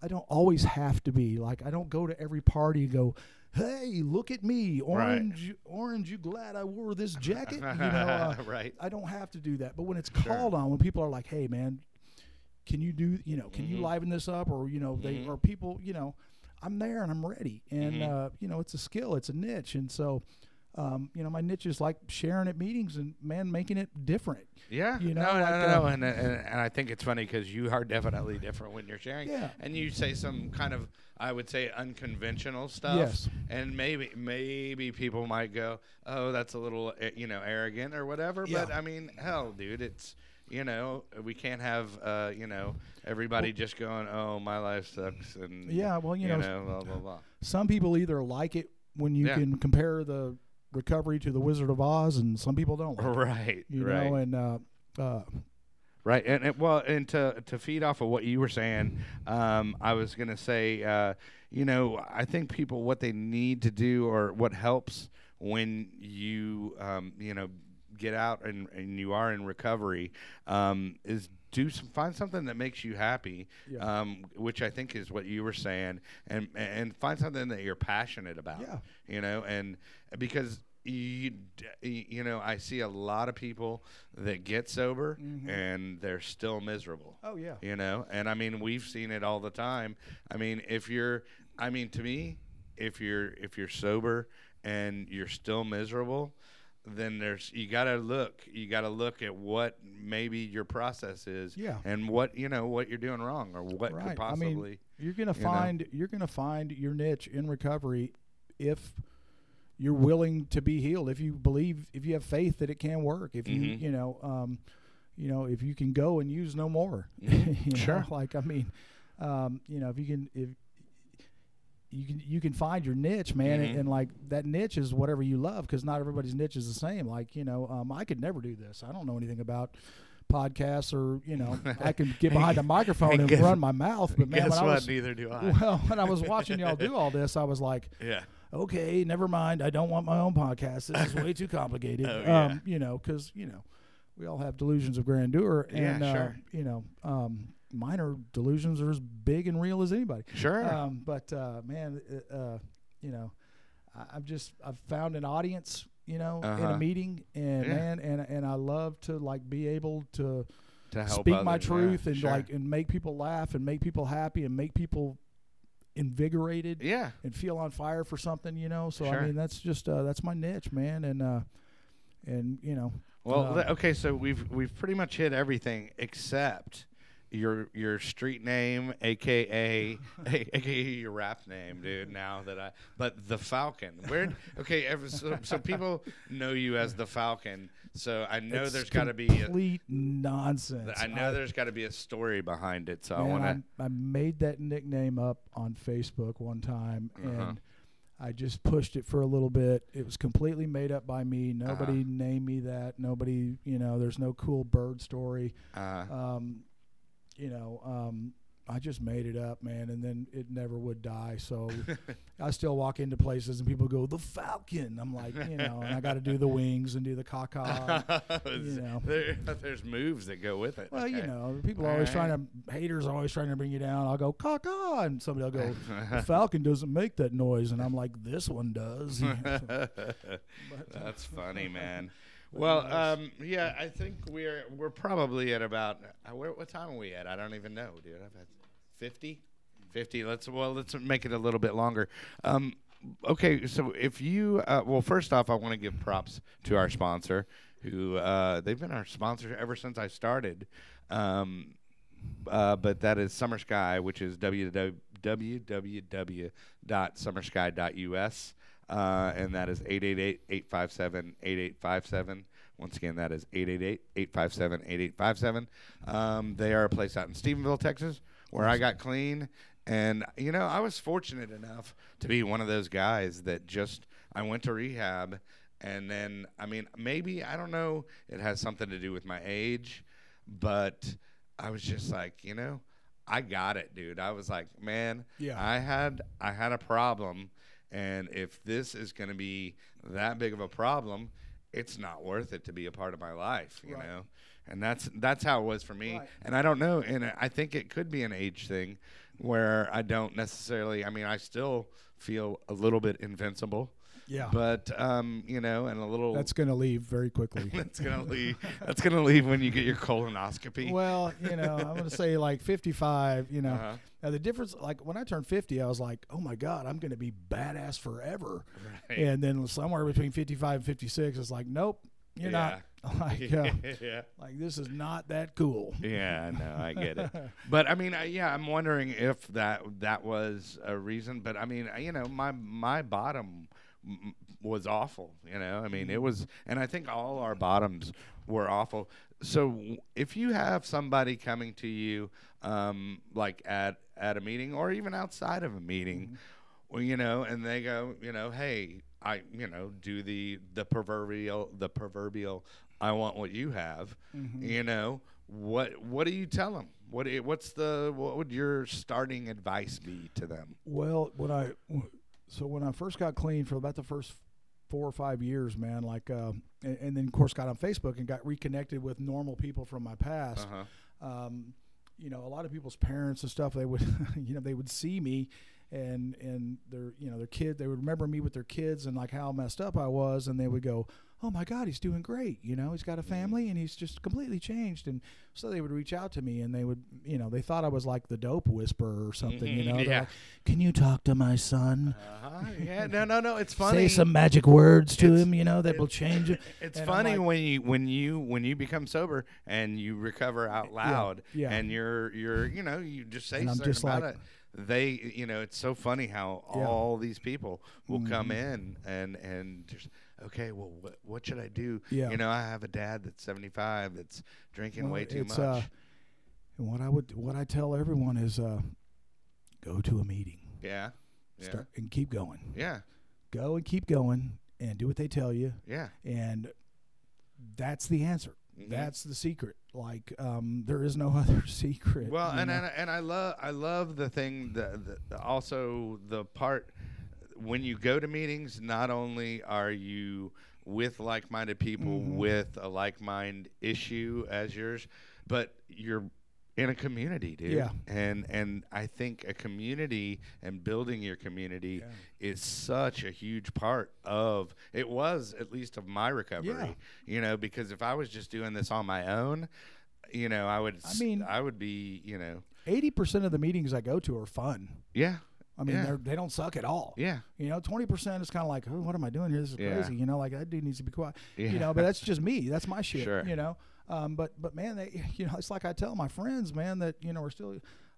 Speaker 2: I don't always have to be. Like I don't go to every party and go, "Hey, look at me, orange, orange. You glad I wore this jacket?" You know. Uh,
Speaker 1: right.
Speaker 2: I don't have to do that. But when it's
Speaker 1: Sure.
Speaker 2: called on, when people are like, "Hey, man, can you do? You know, can you
Speaker 1: Mhm.
Speaker 2: liven this up?" Or you know, they
Speaker 1: Mhm.
Speaker 2: or people, you know, I'm there and I'm ready. And
Speaker 1: Mhm.
Speaker 2: uh, you know, it's a skill, it's a niche, and so. Um, you know, my niche is like sharing at meetings and man, making it different.
Speaker 1: Yeah.
Speaker 2: You know,
Speaker 1: no,
Speaker 2: like,
Speaker 1: no, no.
Speaker 2: uh,
Speaker 1: And, and and I think it's funny because you are definitely different when you're sharing.
Speaker 2: Yeah.
Speaker 1: And you say some kind of, I would say, unconventional stuff.
Speaker 2: Yes.
Speaker 1: And maybe maybe people might go, oh, that's a little, eh, you know, arrogant or whatever.
Speaker 2: Yeah.
Speaker 1: But I mean, hell, dude, it's. You know, we can't have, uh, you know, everybody just going, "Oh, my life sucks," and
Speaker 2: Yeah, well, you
Speaker 1: you
Speaker 2: know,
Speaker 1: know, blah blah blah.
Speaker 2: some people either like it when you
Speaker 1: Yeah.
Speaker 2: can compare the recovery to the Wizard of Oz, and some people don't. Like it,
Speaker 1: Right,
Speaker 2: you
Speaker 1: right.
Speaker 2: know, and uh, uh,
Speaker 1: Right, and, and well, and to to feed off of what you were saying, um, I was gonna say, uh, you know, I think people what they need to do or what helps when you, um, you know, get out and, and you are in recovery, um, is do some find something that makes you happy,
Speaker 2: Yeah.
Speaker 1: um, which I think is what you were saying, and and find something that you're passionate about,
Speaker 2: Yeah.
Speaker 1: you know, and because. You, you know, I see a lot of people that get sober
Speaker 2: Mhm.
Speaker 1: and they're still miserable.
Speaker 2: oh yeah,
Speaker 1: You know, and I mean we've seen it all the time. I mean, if you're, I mean to me, if you're if you're sober and you're still miserable, then there's you got to look. You got to look at what maybe your process is,
Speaker 2: Yeah.
Speaker 1: and what you know what you're doing wrong or what
Speaker 2: Right.
Speaker 1: could
Speaker 2: I mean,
Speaker 1: possibly.
Speaker 2: you're gonna
Speaker 1: you know?
Speaker 2: find you're gonna find your niche in recovery if you're willing to be healed if you believe if you have faith that it can work if you
Speaker 1: Mhm.
Speaker 2: you know um you know if you can go and use no more
Speaker 1: Mhm.
Speaker 2: you know?
Speaker 1: Sure.
Speaker 2: like i mean um you know if you can if you can you can find your niche man
Speaker 1: Mhm.
Speaker 2: and, and like that niche is whatever you love because not everybody's niche is the same like you know um i could never do this i don't know anything about podcasts or you know i can get behind a microphone and
Speaker 1: Guess-
Speaker 2: run my mouth but man
Speaker 1: Guess
Speaker 2: when I
Speaker 1: what?
Speaker 2: was,
Speaker 1: Neither do I.
Speaker 2: well, when I was watching y'all do all this, I was like,
Speaker 1: yeah.
Speaker 2: okay, never mind. I don't want my own podcast. This is way too complicated.
Speaker 1: Oh, yeah.
Speaker 2: um, you know, because you know, we all have delusions of grandeur,
Speaker 1: Yeah,
Speaker 2: and uh, you know, um, minor delusions are as big and real as anybody.
Speaker 1: Sure.
Speaker 2: Um, but uh, man, uh, you know, I, I've just I've found an audience, you know, in
Speaker 1: Uh-huh.
Speaker 2: a meeting, and
Speaker 1: Yeah.
Speaker 2: man, and and I love to like be able to
Speaker 1: to help
Speaker 2: speak my
Speaker 1: others, yeah,
Speaker 2: truth and
Speaker 1: sure.
Speaker 2: like and make people laugh and make people happy and make people invigorated
Speaker 1: yeah.
Speaker 2: and feel on fire for something, you know. So
Speaker 1: Sure.
Speaker 2: I mean, that's just uh, that's my niche, man, and uh, and you know,
Speaker 1: Well,
Speaker 2: Uh,
Speaker 1: okay, so we've we've pretty much hit everything except your your street name, aka aka your rap name, dude. Now that I, but the Falcon. Where? Okay, ever, so, so people know you as the Falcon. So I know
Speaker 2: it's
Speaker 1: there's got to be. A,
Speaker 2: complete nonsense.
Speaker 1: I know there's got to be a story behind it. So I want to.
Speaker 2: I made that nickname up on Facebook one time,
Speaker 1: Uh-huh.
Speaker 2: and I just pushed it for a little bit. It was completely made up by me.
Speaker 1: Uh-huh.
Speaker 2: Nobody named me that. Nobody, you know, there's no cool bird story.
Speaker 1: Uh,
Speaker 2: um, you know, um, I just made it up, man, and then it never would die. So I still walk into places and people go, "The Falcon." I'm like, you know, and I got to do the wings and do the caca. you know.
Speaker 1: there, there's moves that go with it.
Speaker 2: Well, you know, people are always trying to haters are always trying to bring you down. I'll go caca, and somebody will go, "The Falcon doesn't make that noise," and I'm like, "This one does."
Speaker 1: That's funny, man. Well, um, yeah, I think we're we're probably at about uh, where, what time are we at? I don't even know, dude. I've had 50? 50. Let's well, let's make it a little bit longer. Um, okay, so if you uh, well, first off, I want to give props to our sponsor, who uh, they've been our sponsor ever since I started. Um, uh, but that is Summer Sky, which is www.summersky.us. Uh, and that is 888-857-8857. Once again, that is 888-857-8857. Um, they are a place out in Stephenville, Texas, where I got clean. And, you know, I was fortunate enough to be one of those guys that just, I went to rehab. And then, I mean, maybe, I don't know, it has something to do with my age, but I was just like, you know, I got it, dude. I was like, man,
Speaker 2: Yeah.
Speaker 1: I had I had a problem, and if this is going to be that big of a problem, it's not worth it to be a part of my life, you
Speaker 2: Right.
Speaker 1: know. And that's that's how it was for me.
Speaker 2: Right.
Speaker 1: And I don't know, and I think it could be an age thing, where I don't necessarily. I mean, I still feel a little bit invincible,
Speaker 2: yeah,
Speaker 1: but um, you know, and a little.
Speaker 2: that's going to leave very quickly.
Speaker 1: that's gonna leave. That's gonna leave when you get your colonoscopy.
Speaker 2: well, you know, I'm going to say like 55. You know,
Speaker 1: Uh-huh.
Speaker 2: now the difference, like when I turned 50, I was like, oh my god, I'm going to be badass forever.
Speaker 1: Right.
Speaker 2: And then somewhere between 55 and 56, it's like, nope, you're not. Like, uh,
Speaker 1: yeah.
Speaker 2: like this is not that cool.
Speaker 1: Yeah, no, I get it. But I mean, I, yeah, I'm wondering if that that was a reason. But I mean, you know, my my bottom m- was awful. You know, I mean, it mm. was, and I think all our bottoms were awful. So if you have somebody coming to you, um, like at at a meeting or even outside of a meeting, mm-hmm. well, you know, and they go, you know, hey, I, you know, do the the proverbial the proverbial, I want what you have, mm-hmm. you know, what what do you tell them? What what's the what would your starting advice be to them?
Speaker 2: Well, what I so when I first got clean for about the first four or five years, man, like, uh, and, and then of course got on Facebook and got reconnected with normal people from my past.
Speaker 1: Uh-huh.
Speaker 2: Um, you know, a lot of people's parents and stuff, they would, you know, they would see me, and and their, you know, their kid, they would remember me with their kids and like how messed up I was, and they would go, "Oh my God, he's doing great," you know, he's got a family and he's just completely changed, and so they would reach out to me and they would, you know, they thought I was like the dope whisperer or something, you know.
Speaker 1: Yeah.
Speaker 2: like, Can you talk to my son?
Speaker 1: Uh-huh. Yeah, no, no, no. It's funny.
Speaker 2: Say some magic words to
Speaker 1: It's-
Speaker 2: him, you know, that will change it.
Speaker 1: It's
Speaker 2: And
Speaker 1: funny
Speaker 2: like-
Speaker 1: when you when you when you become sober and you recover out loud
Speaker 2: yeah.
Speaker 1: and you're you're you know you just say something
Speaker 2: just
Speaker 1: about
Speaker 2: like-
Speaker 1: it. They you know it's so funny how
Speaker 2: Yeah. Mm-hmm.
Speaker 1: all these people will come in and and just okay well what what should I do?
Speaker 2: Yeah.
Speaker 1: You know I have a dad that's 75 that's drinking
Speaker 2: Well,
Speaker 1: way too
Speaker 2: it's,
Speaker 1: much.
Speaker 2: Uh, and what I would, what I tell everyone is, uh, go to a meeting,
Speaker 1: yeah. Yeah.
Speaker 2: start and keep going.
Speaker 1: yeah.
Speaker 2: Go and keep going, and do what they tell you,
Speaker 1: Yeah.
Speaker 2: and that's the answer.
Speaker 1: Mhm.
Speaker 2: That's the secret. Like, um, there is no other secret.
Speaker 1: Well, and,
Speaker 2: know?
Speaker 1: and and I love I love the thing that the, also the part when you go to meetings. Not only are you with like-minded people
Speaker 2: Mhm.
Speaker 1: with a like-mind issue as yours, but you're in a community, dude.
Speaker 2: Yeah.
Speaker 1: And and I think a community and building your community
Speaker 2: Yeah.
Speaker 1: is such a huge part of it was at least of my recovery. Yeah. You know, because if I was just doing this on my own, you know, I would
Speaker 2: I mean-
Speaker 1: I would be, you know,
Speaker 2: eighty percent of the meetings I go to are fun.
Speaker 1: yeah.
Speaker 2: I mean,
Speaker 1: Yeah.
Speaker 2: they're, they don't suck at all.
Speaker 1: Yeah.
Speaker 2: You know, twenty percent is kind of like, oh, what am I doing here? This is
Speaker 1: Yeah.
Speaker 2: crazy. You know, like that dude needs to be quiet.
Speaker 1: Yeah.
Speaker 2: You know, but that's just me. That's my shit.
Speaker 1: Sure.
Speaker 2: You know, um, but but man, they, you know, it's like I tell my friends, man, that you know we're still.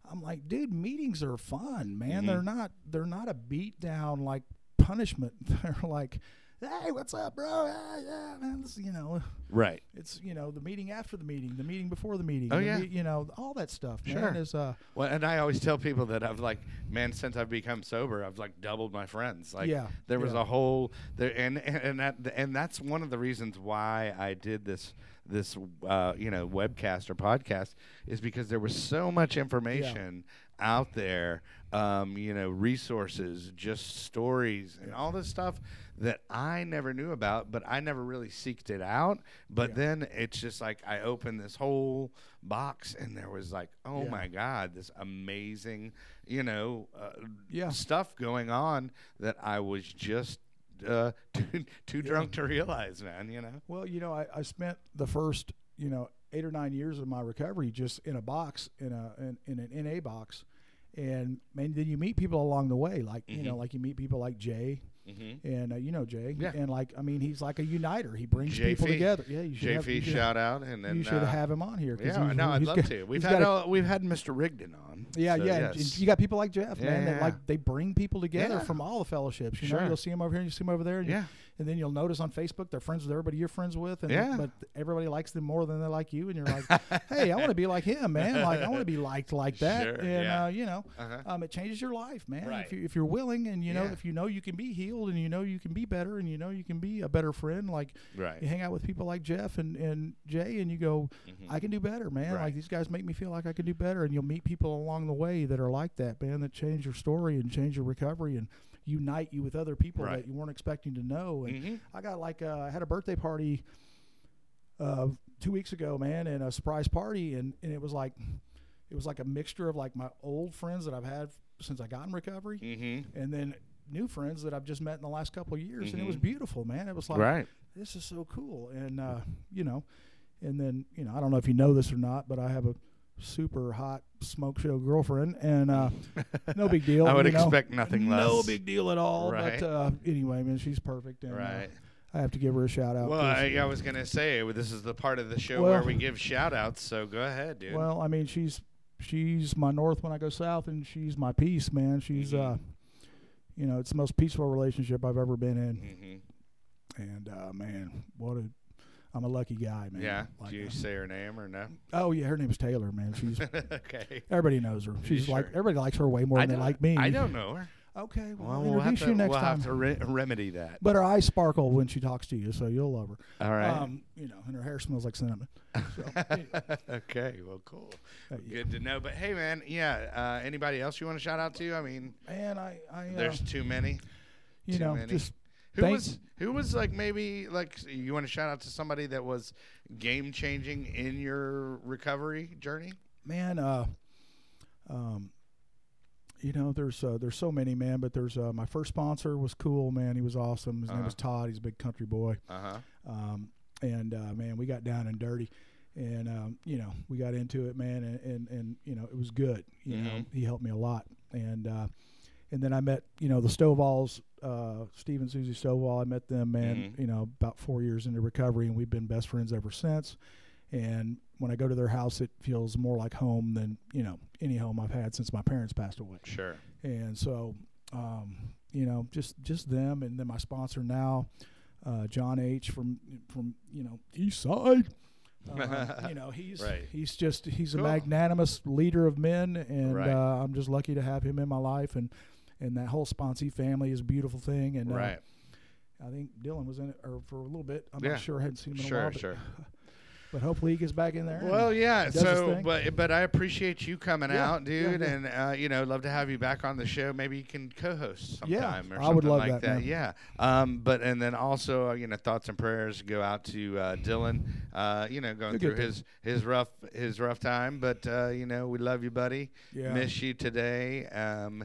Speaker 2: I'm like, dude, meetings are fun, man.
Speaker 1: Mhm.
Speaker 2: They're not. They're not a beat down like punishment. They're like, hey, what's up, bro? Yeah, yeah, man. This, you know,
Speaker 1: Right.
Speaker 2: it's you know the meeting after the meeting, the meeting before the meeting.
Speaker 1: Oh,
Speaker 2: the
Speaker 1: yeah.
Speaker 2: me- you know all that stuff. Man,
Speaker 1: Sure.
Speaker 2: is uh,
Speaker 1: Well, and I always tell people that I've like, man, since I've become sober, I've like doubled my friends. Like,
Speaker 2: Yeah,
Speaker 1: there was
Speaker 2: yeah.
Speaker 1: a whole there, and and and that and that's one of the reasons why I did this this uh, you know webcast or podcast is because there was so much information out there, um, you know, resources, just stories, and all this stuff that I never knew about, but I never really seeked it out. But
Speaker 2: Yeah.
Speaker 1: then it's just like I opened this whole box, and there was like, oh
Speaker 2: Yeah.
Speaker 1: my god, this amazing, you know, uh,
Speaker 2: Yeah.
Speaker 1: stuff going on that I was just uh, too too drunk to realize, man. You know.
Speaker 2: Well, you know, I, I spent the first, you know, eight or nine years of my recovery just in a box, in a in, in an NA box, and man, then you meet people along the way, like you know,
Speaker 1: Mhm.
Speaker 2: like you meet people like Jay,
Speaker 1: Mm-hmm.
Speaker 2: and uh, you know Jay,
Speaker 1: Yeah.
Speaker 2: and like I mean, he's like a uniter. He brings
Speaker 1: Jay
Speaker 2: people
Speaker 1: Fee.
Speaker 2: together. Yeah, you should have,
Speaker 1: JF
Speaker 2: you should,
Speaker 1: shout out, and then
Speaker 2: you should
Speaker 1: uh,
Speaker 2: have him on here.
Speaker 1: Yeah, no, I'd love
Speaker 2: got-
Speaker 1: to. We've had
Speaker 2: a-
Speaker 1: we've had Mr. Rigdon on.
Speaker 2: Yeah,
Speaker 1: so
Speaker 2: yeah.
Speaker 1: yes.
Speaker 2: and you got people like Jeff,
Speaker 1: Yeah,
Speaker 2: man.
Speaker 1: yeah,
Speaker 2: That like they bring people together
Speaker 1: Yeah.
Speaker 2: from all the fellowships. You
Speaker 1: Sure.
Speaker 2: know, you'll see him over here, and you see him over there, and, you-
Speaker 1: yeah,
Speaker 2: and then you'll notice on Facebook they're friends with everybody you're friends with, and
Speaker 1: Yeah.
Speaker 2: but everybody likes them more than they like you, and you're like, hey, I want to be like him, man. Like I want to be liked like that,
Speaker 1: Sure,
Speaker 2: and
Speaker 1: yeah.
Speaker 2: uh, you know,
Speaker 1: uh-huh.
Speaker 2: um, it changes your life, man.
Speaker 1: Right.
Speaker 2: If you if you're willing, and you know,
Speaker 1: Yeah.
Speaker 2: if you know you can be healed, and you know you can be better, and you know you can be a better friend, like
Speaker 1: right.
Speaker 2: you hang out with people like Jeff and, and Jay, and you go,
Speaker 1: Mhm.
Speaker 2: I can do better, man.
Speaker 1: Right.
Speaker 2: Like these guys make me feel like I can do better, and you'll meet people along the way that are like that, man, that change your story and change your recovery and unite you with other people
Speaker 1: Right.
Speaker 2: that you weren't expecting to know. And
Speaker 1: Mhm.
Speaker 2: I got like uh, I had a birthday party uh, two weeks ago, man, and a surprise party, and, and it was like it was like a mixture of like my old friends that I've had since I got in recovery,
Speaker 1: Mhm.
Speaker 2: and then new friends that I've just met in the last couple of years, and it was
Speaker 1: Mhm.
Speaker 2: beautiful, man. It was like
Speaker 1: Right.
Speaker 2: this is so cool and uh, you know and then you know i don't know if you know this or not but i have a super hot smoke show girlfriend and uh, no big deal
Speaker 1: I would
Speaker 2: you know.
Speaker 1: expect nothing less.
Speaker 2: no big deal at all
Speaker 1: Right.
Speaker 2: but uh, anyway man she's perfect and uh,
Speaker 1: Right.
Speaker 2: i have to give her a shout out
Speaker 1: Well,
Speaker 2: 'cause-
Speaker 1: I, I was gonna say well, this is the part of the show
Speaker 2: Well-
Speaker 1: where we give shout outs. So go ahead, dude.
Speaker 2: well i mean she's she's my north when i go south and she's my peace man she's
Speaker 1: Mhm.
Speaker 2: uh you know it's the most peaceful relationship i've ever been in
Speaker 1: hmm
Speaker 2: and uh man what a i'm a lucky guy man
Speaker 1: Yeah.
Speaker 2: Like,
Speaker 1: Do you
Speaker 2: uh,
Speaker 1: say her name or no?
Speaker 2: oh yeah her name's taylor man she's
Speaker 1: okay.
Speaker 2: Everybody knows her. She's like everybody likes her way more
Speaker 1: I
Speaker 2: than they like me.
Speaker 1: I don't know her.
Speaker 2: Okay, well,
Speaker 1: Well, we'll have
Speaker 2: introduce
Speaker 1: to,
Speaker 2: you next
Speaker 1: we'll
Speaker 2: time.
Speaker 1: have to re- remedy that.
Speaker 2: But her eyes sparkle when she talks to you, so you'll love her.
Speaker 1: All right.
Speaker 2: Um, you know, and her hair smells like cinnamon. So,
Speaker 1: okay. Well, cool.
Speaker 2: uh, yeah.
Speaker 1: Good to know. But hey, man, yeah. Uh, anybody else you want to shout out to? I mean,
Speaker 2: man, I, I, uh,
Speaker 1: there's too many.
Speaker 2: you
Speaker 1: too
Speaker 2: know,
Speaker 1: many.
Speaker 2: just
Speaker 1: Who
Speaker 2: Thank-
Speaker 1: was who was like maybe like you want to shout out to somebody that was game changing in your recovery journey?
Speaker 2: man, uh, um, you know, there's uh, there's so many, man. But there's uh, my first sponsor was cool, man. He was awesome. His name
Speaker 1: Uh-huh.
Speaker 2: was Todd. He's a big country boy.
Speaker 1: Uh huh.
Speaker 2: um, and uh, man, we got down and dirty, and um, you know, we got into it, man, and and, and you know, it was good. You know,
Speaker 1: Mhm.
Speaker 2: he helped me a lot, and uh, and then I met, you know, the Stovalls, uh, Steve and Susie Stovall. I met them, man,
Speaker 1: Mhm.
Speaker 2: you know, about four years into recovery, and we've been best friends ever since. And when I go to their house, it feels more like home than you know any home I've had since my parents passed away
Speaker 1: Sure.
Speaker 2: and so um, you know just just them and then my sponsor now uh, John H from from you know East Side uh, you know he's
Speaker 1: Right.
Speaker 2: he's just he's a magnanimous leader of men and
Speaker 1: Right.
Speaker 2: uh, I'm just lucky to have him in my life and and that whole sponsee family is a beautiful thing and uh,
Speaker 1: right.
Speaker 2: I think Dylan was in it or for a little bit I'm
Speaker 1: Yeah.
Speaker 2: not sure I hadn't seen him in a while but,
Speaker 1: Sure.
Speaker 2: but hopefully he gets back in there
Speaker 1: Well, yeah. So, but but I appreciate you coming
Speaker 2: Yeah,
Speaker 1: out, dude,
Speaker 2: yeah.
Speaker 1: and uh, you know, love to have you back on the show. Maybe you can co-host
Speaker 2: Yeah,
Speaker 1: sometime or
Speaker 2: I
Speaker 1: something
Speaker 2: would love
Speaker 1: like
Speaker 2: that, man.
Speaker 1: Yeah. Um. But and then also, uh, you know, thoughts and prayers go out to uh, Dylan. Uh, you know, going
Speaker 2: You'll
Speaker 1: through his his rough his rough time, but uh, you know, we love you, buddy.
Speaker 2: yeah
Speaker 1: Miss you today. Um,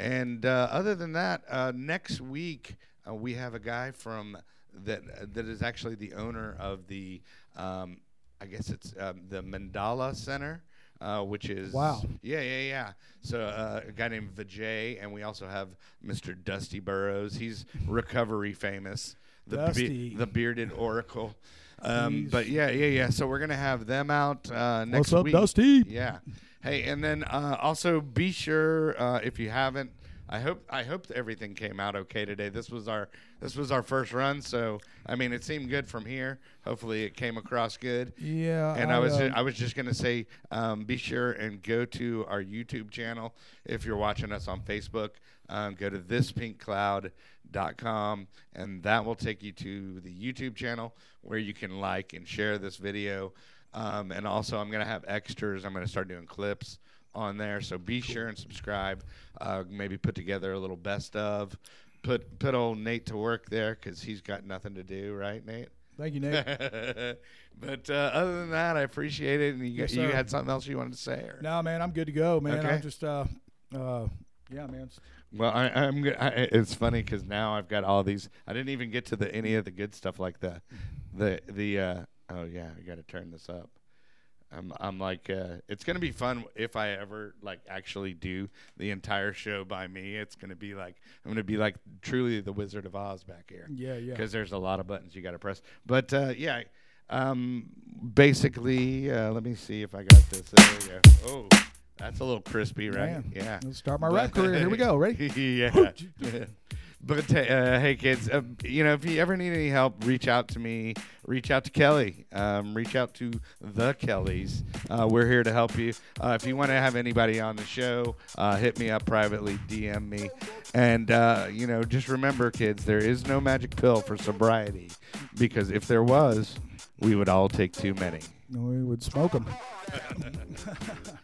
Speaker 1: and uh, other than that, uh, next week uh, we have a guy from that that is actually the owner of the, um, I guess it's um, the Mandala Center. Uh, which is
Speaker 2: Wow.
Speaker 1: yeah yeah yeah so uh, a guy named Vijay and we also have Mr. Dusty Burrows he's recovery famous the be-
Speaker 2: Dusty.
Speaker 1: the bearded oracle um, but yeah yeah yeah so we're gonna have them out uh, next week.
Speaker 2: What's up
Speaker 1: week
Speaker 2: Dusty
Speaker 1: yeah. Hey, and then uh, also be sure uh, if you haven't I hope I hope everything came out okay today. This was our this was our first run, so I mean it seemed good from here. Hopefully it came across good.
Speaker 2: Yeah.
Speaker 1: And I, was
Speaker 2: uh,
Speaker 1: I was just gonna say, um, be sure and go to our YouTube channel if you're watching us on Facebook. Um, go to thispinkcloud.com, and that will take you to the YouTube channel where you can like and share this video. Um, and also, I'm gonna have extras. I'm gonna start doing clips on there, so be sure and subscribe. Uh, maybe put together a little best of. Put put old Nate to work there because he's got nothing to do, right, Nate?
Speaker 2: Thank you, Nate.
Speaker 1: but uh, other than that, I appreciate it. And you,
Speaker 2: Yes,
Speaker 1: you had something else you wanted to say? Or?
Speaker 2: no, man, I'm good to go, man.
Speaker 1: Okay.
Speaker 2: I'm just, uh, uh, yeah, man.
Speaker 1: Well, I, I'm. I, it's funny because now I've got all these. I didn't even get to the any of the good stuff like the, the the. Oh yeah, I got to turn this up. I'm I'm like uh, it's gonna be fun if I ever like actually do the entire show by me. It's gonna be like I'm gonna be like truly the Wizard of Oz back here.
Speaker 2: Yeah, yeah.
Speaker 1: because there's a lot of buttons you got to press. But uh, yeah, um, basically, uh, let me see if I got this. There we go. Oh, that's a little crispy, right?
Speaker 2: Man,
Speaker 1: Yeah.
Speaker 2: Let's start my rap career. Here we go. Ready?
Speaker 1: yeah. But uh, hey, kids, uh, you know, if you ever need any help, reach out to me. Reach out to Kelly. Um, reach out to the Kellys. Uh, we're here to help you. Uh, if you want to have anybody on the show, uh, hit me up privately, DM me. And, uh, you know, just remember, kids, there is no magic pill for sobriety because if there was, we would all take too many.
Speaker 2: We would smoke them.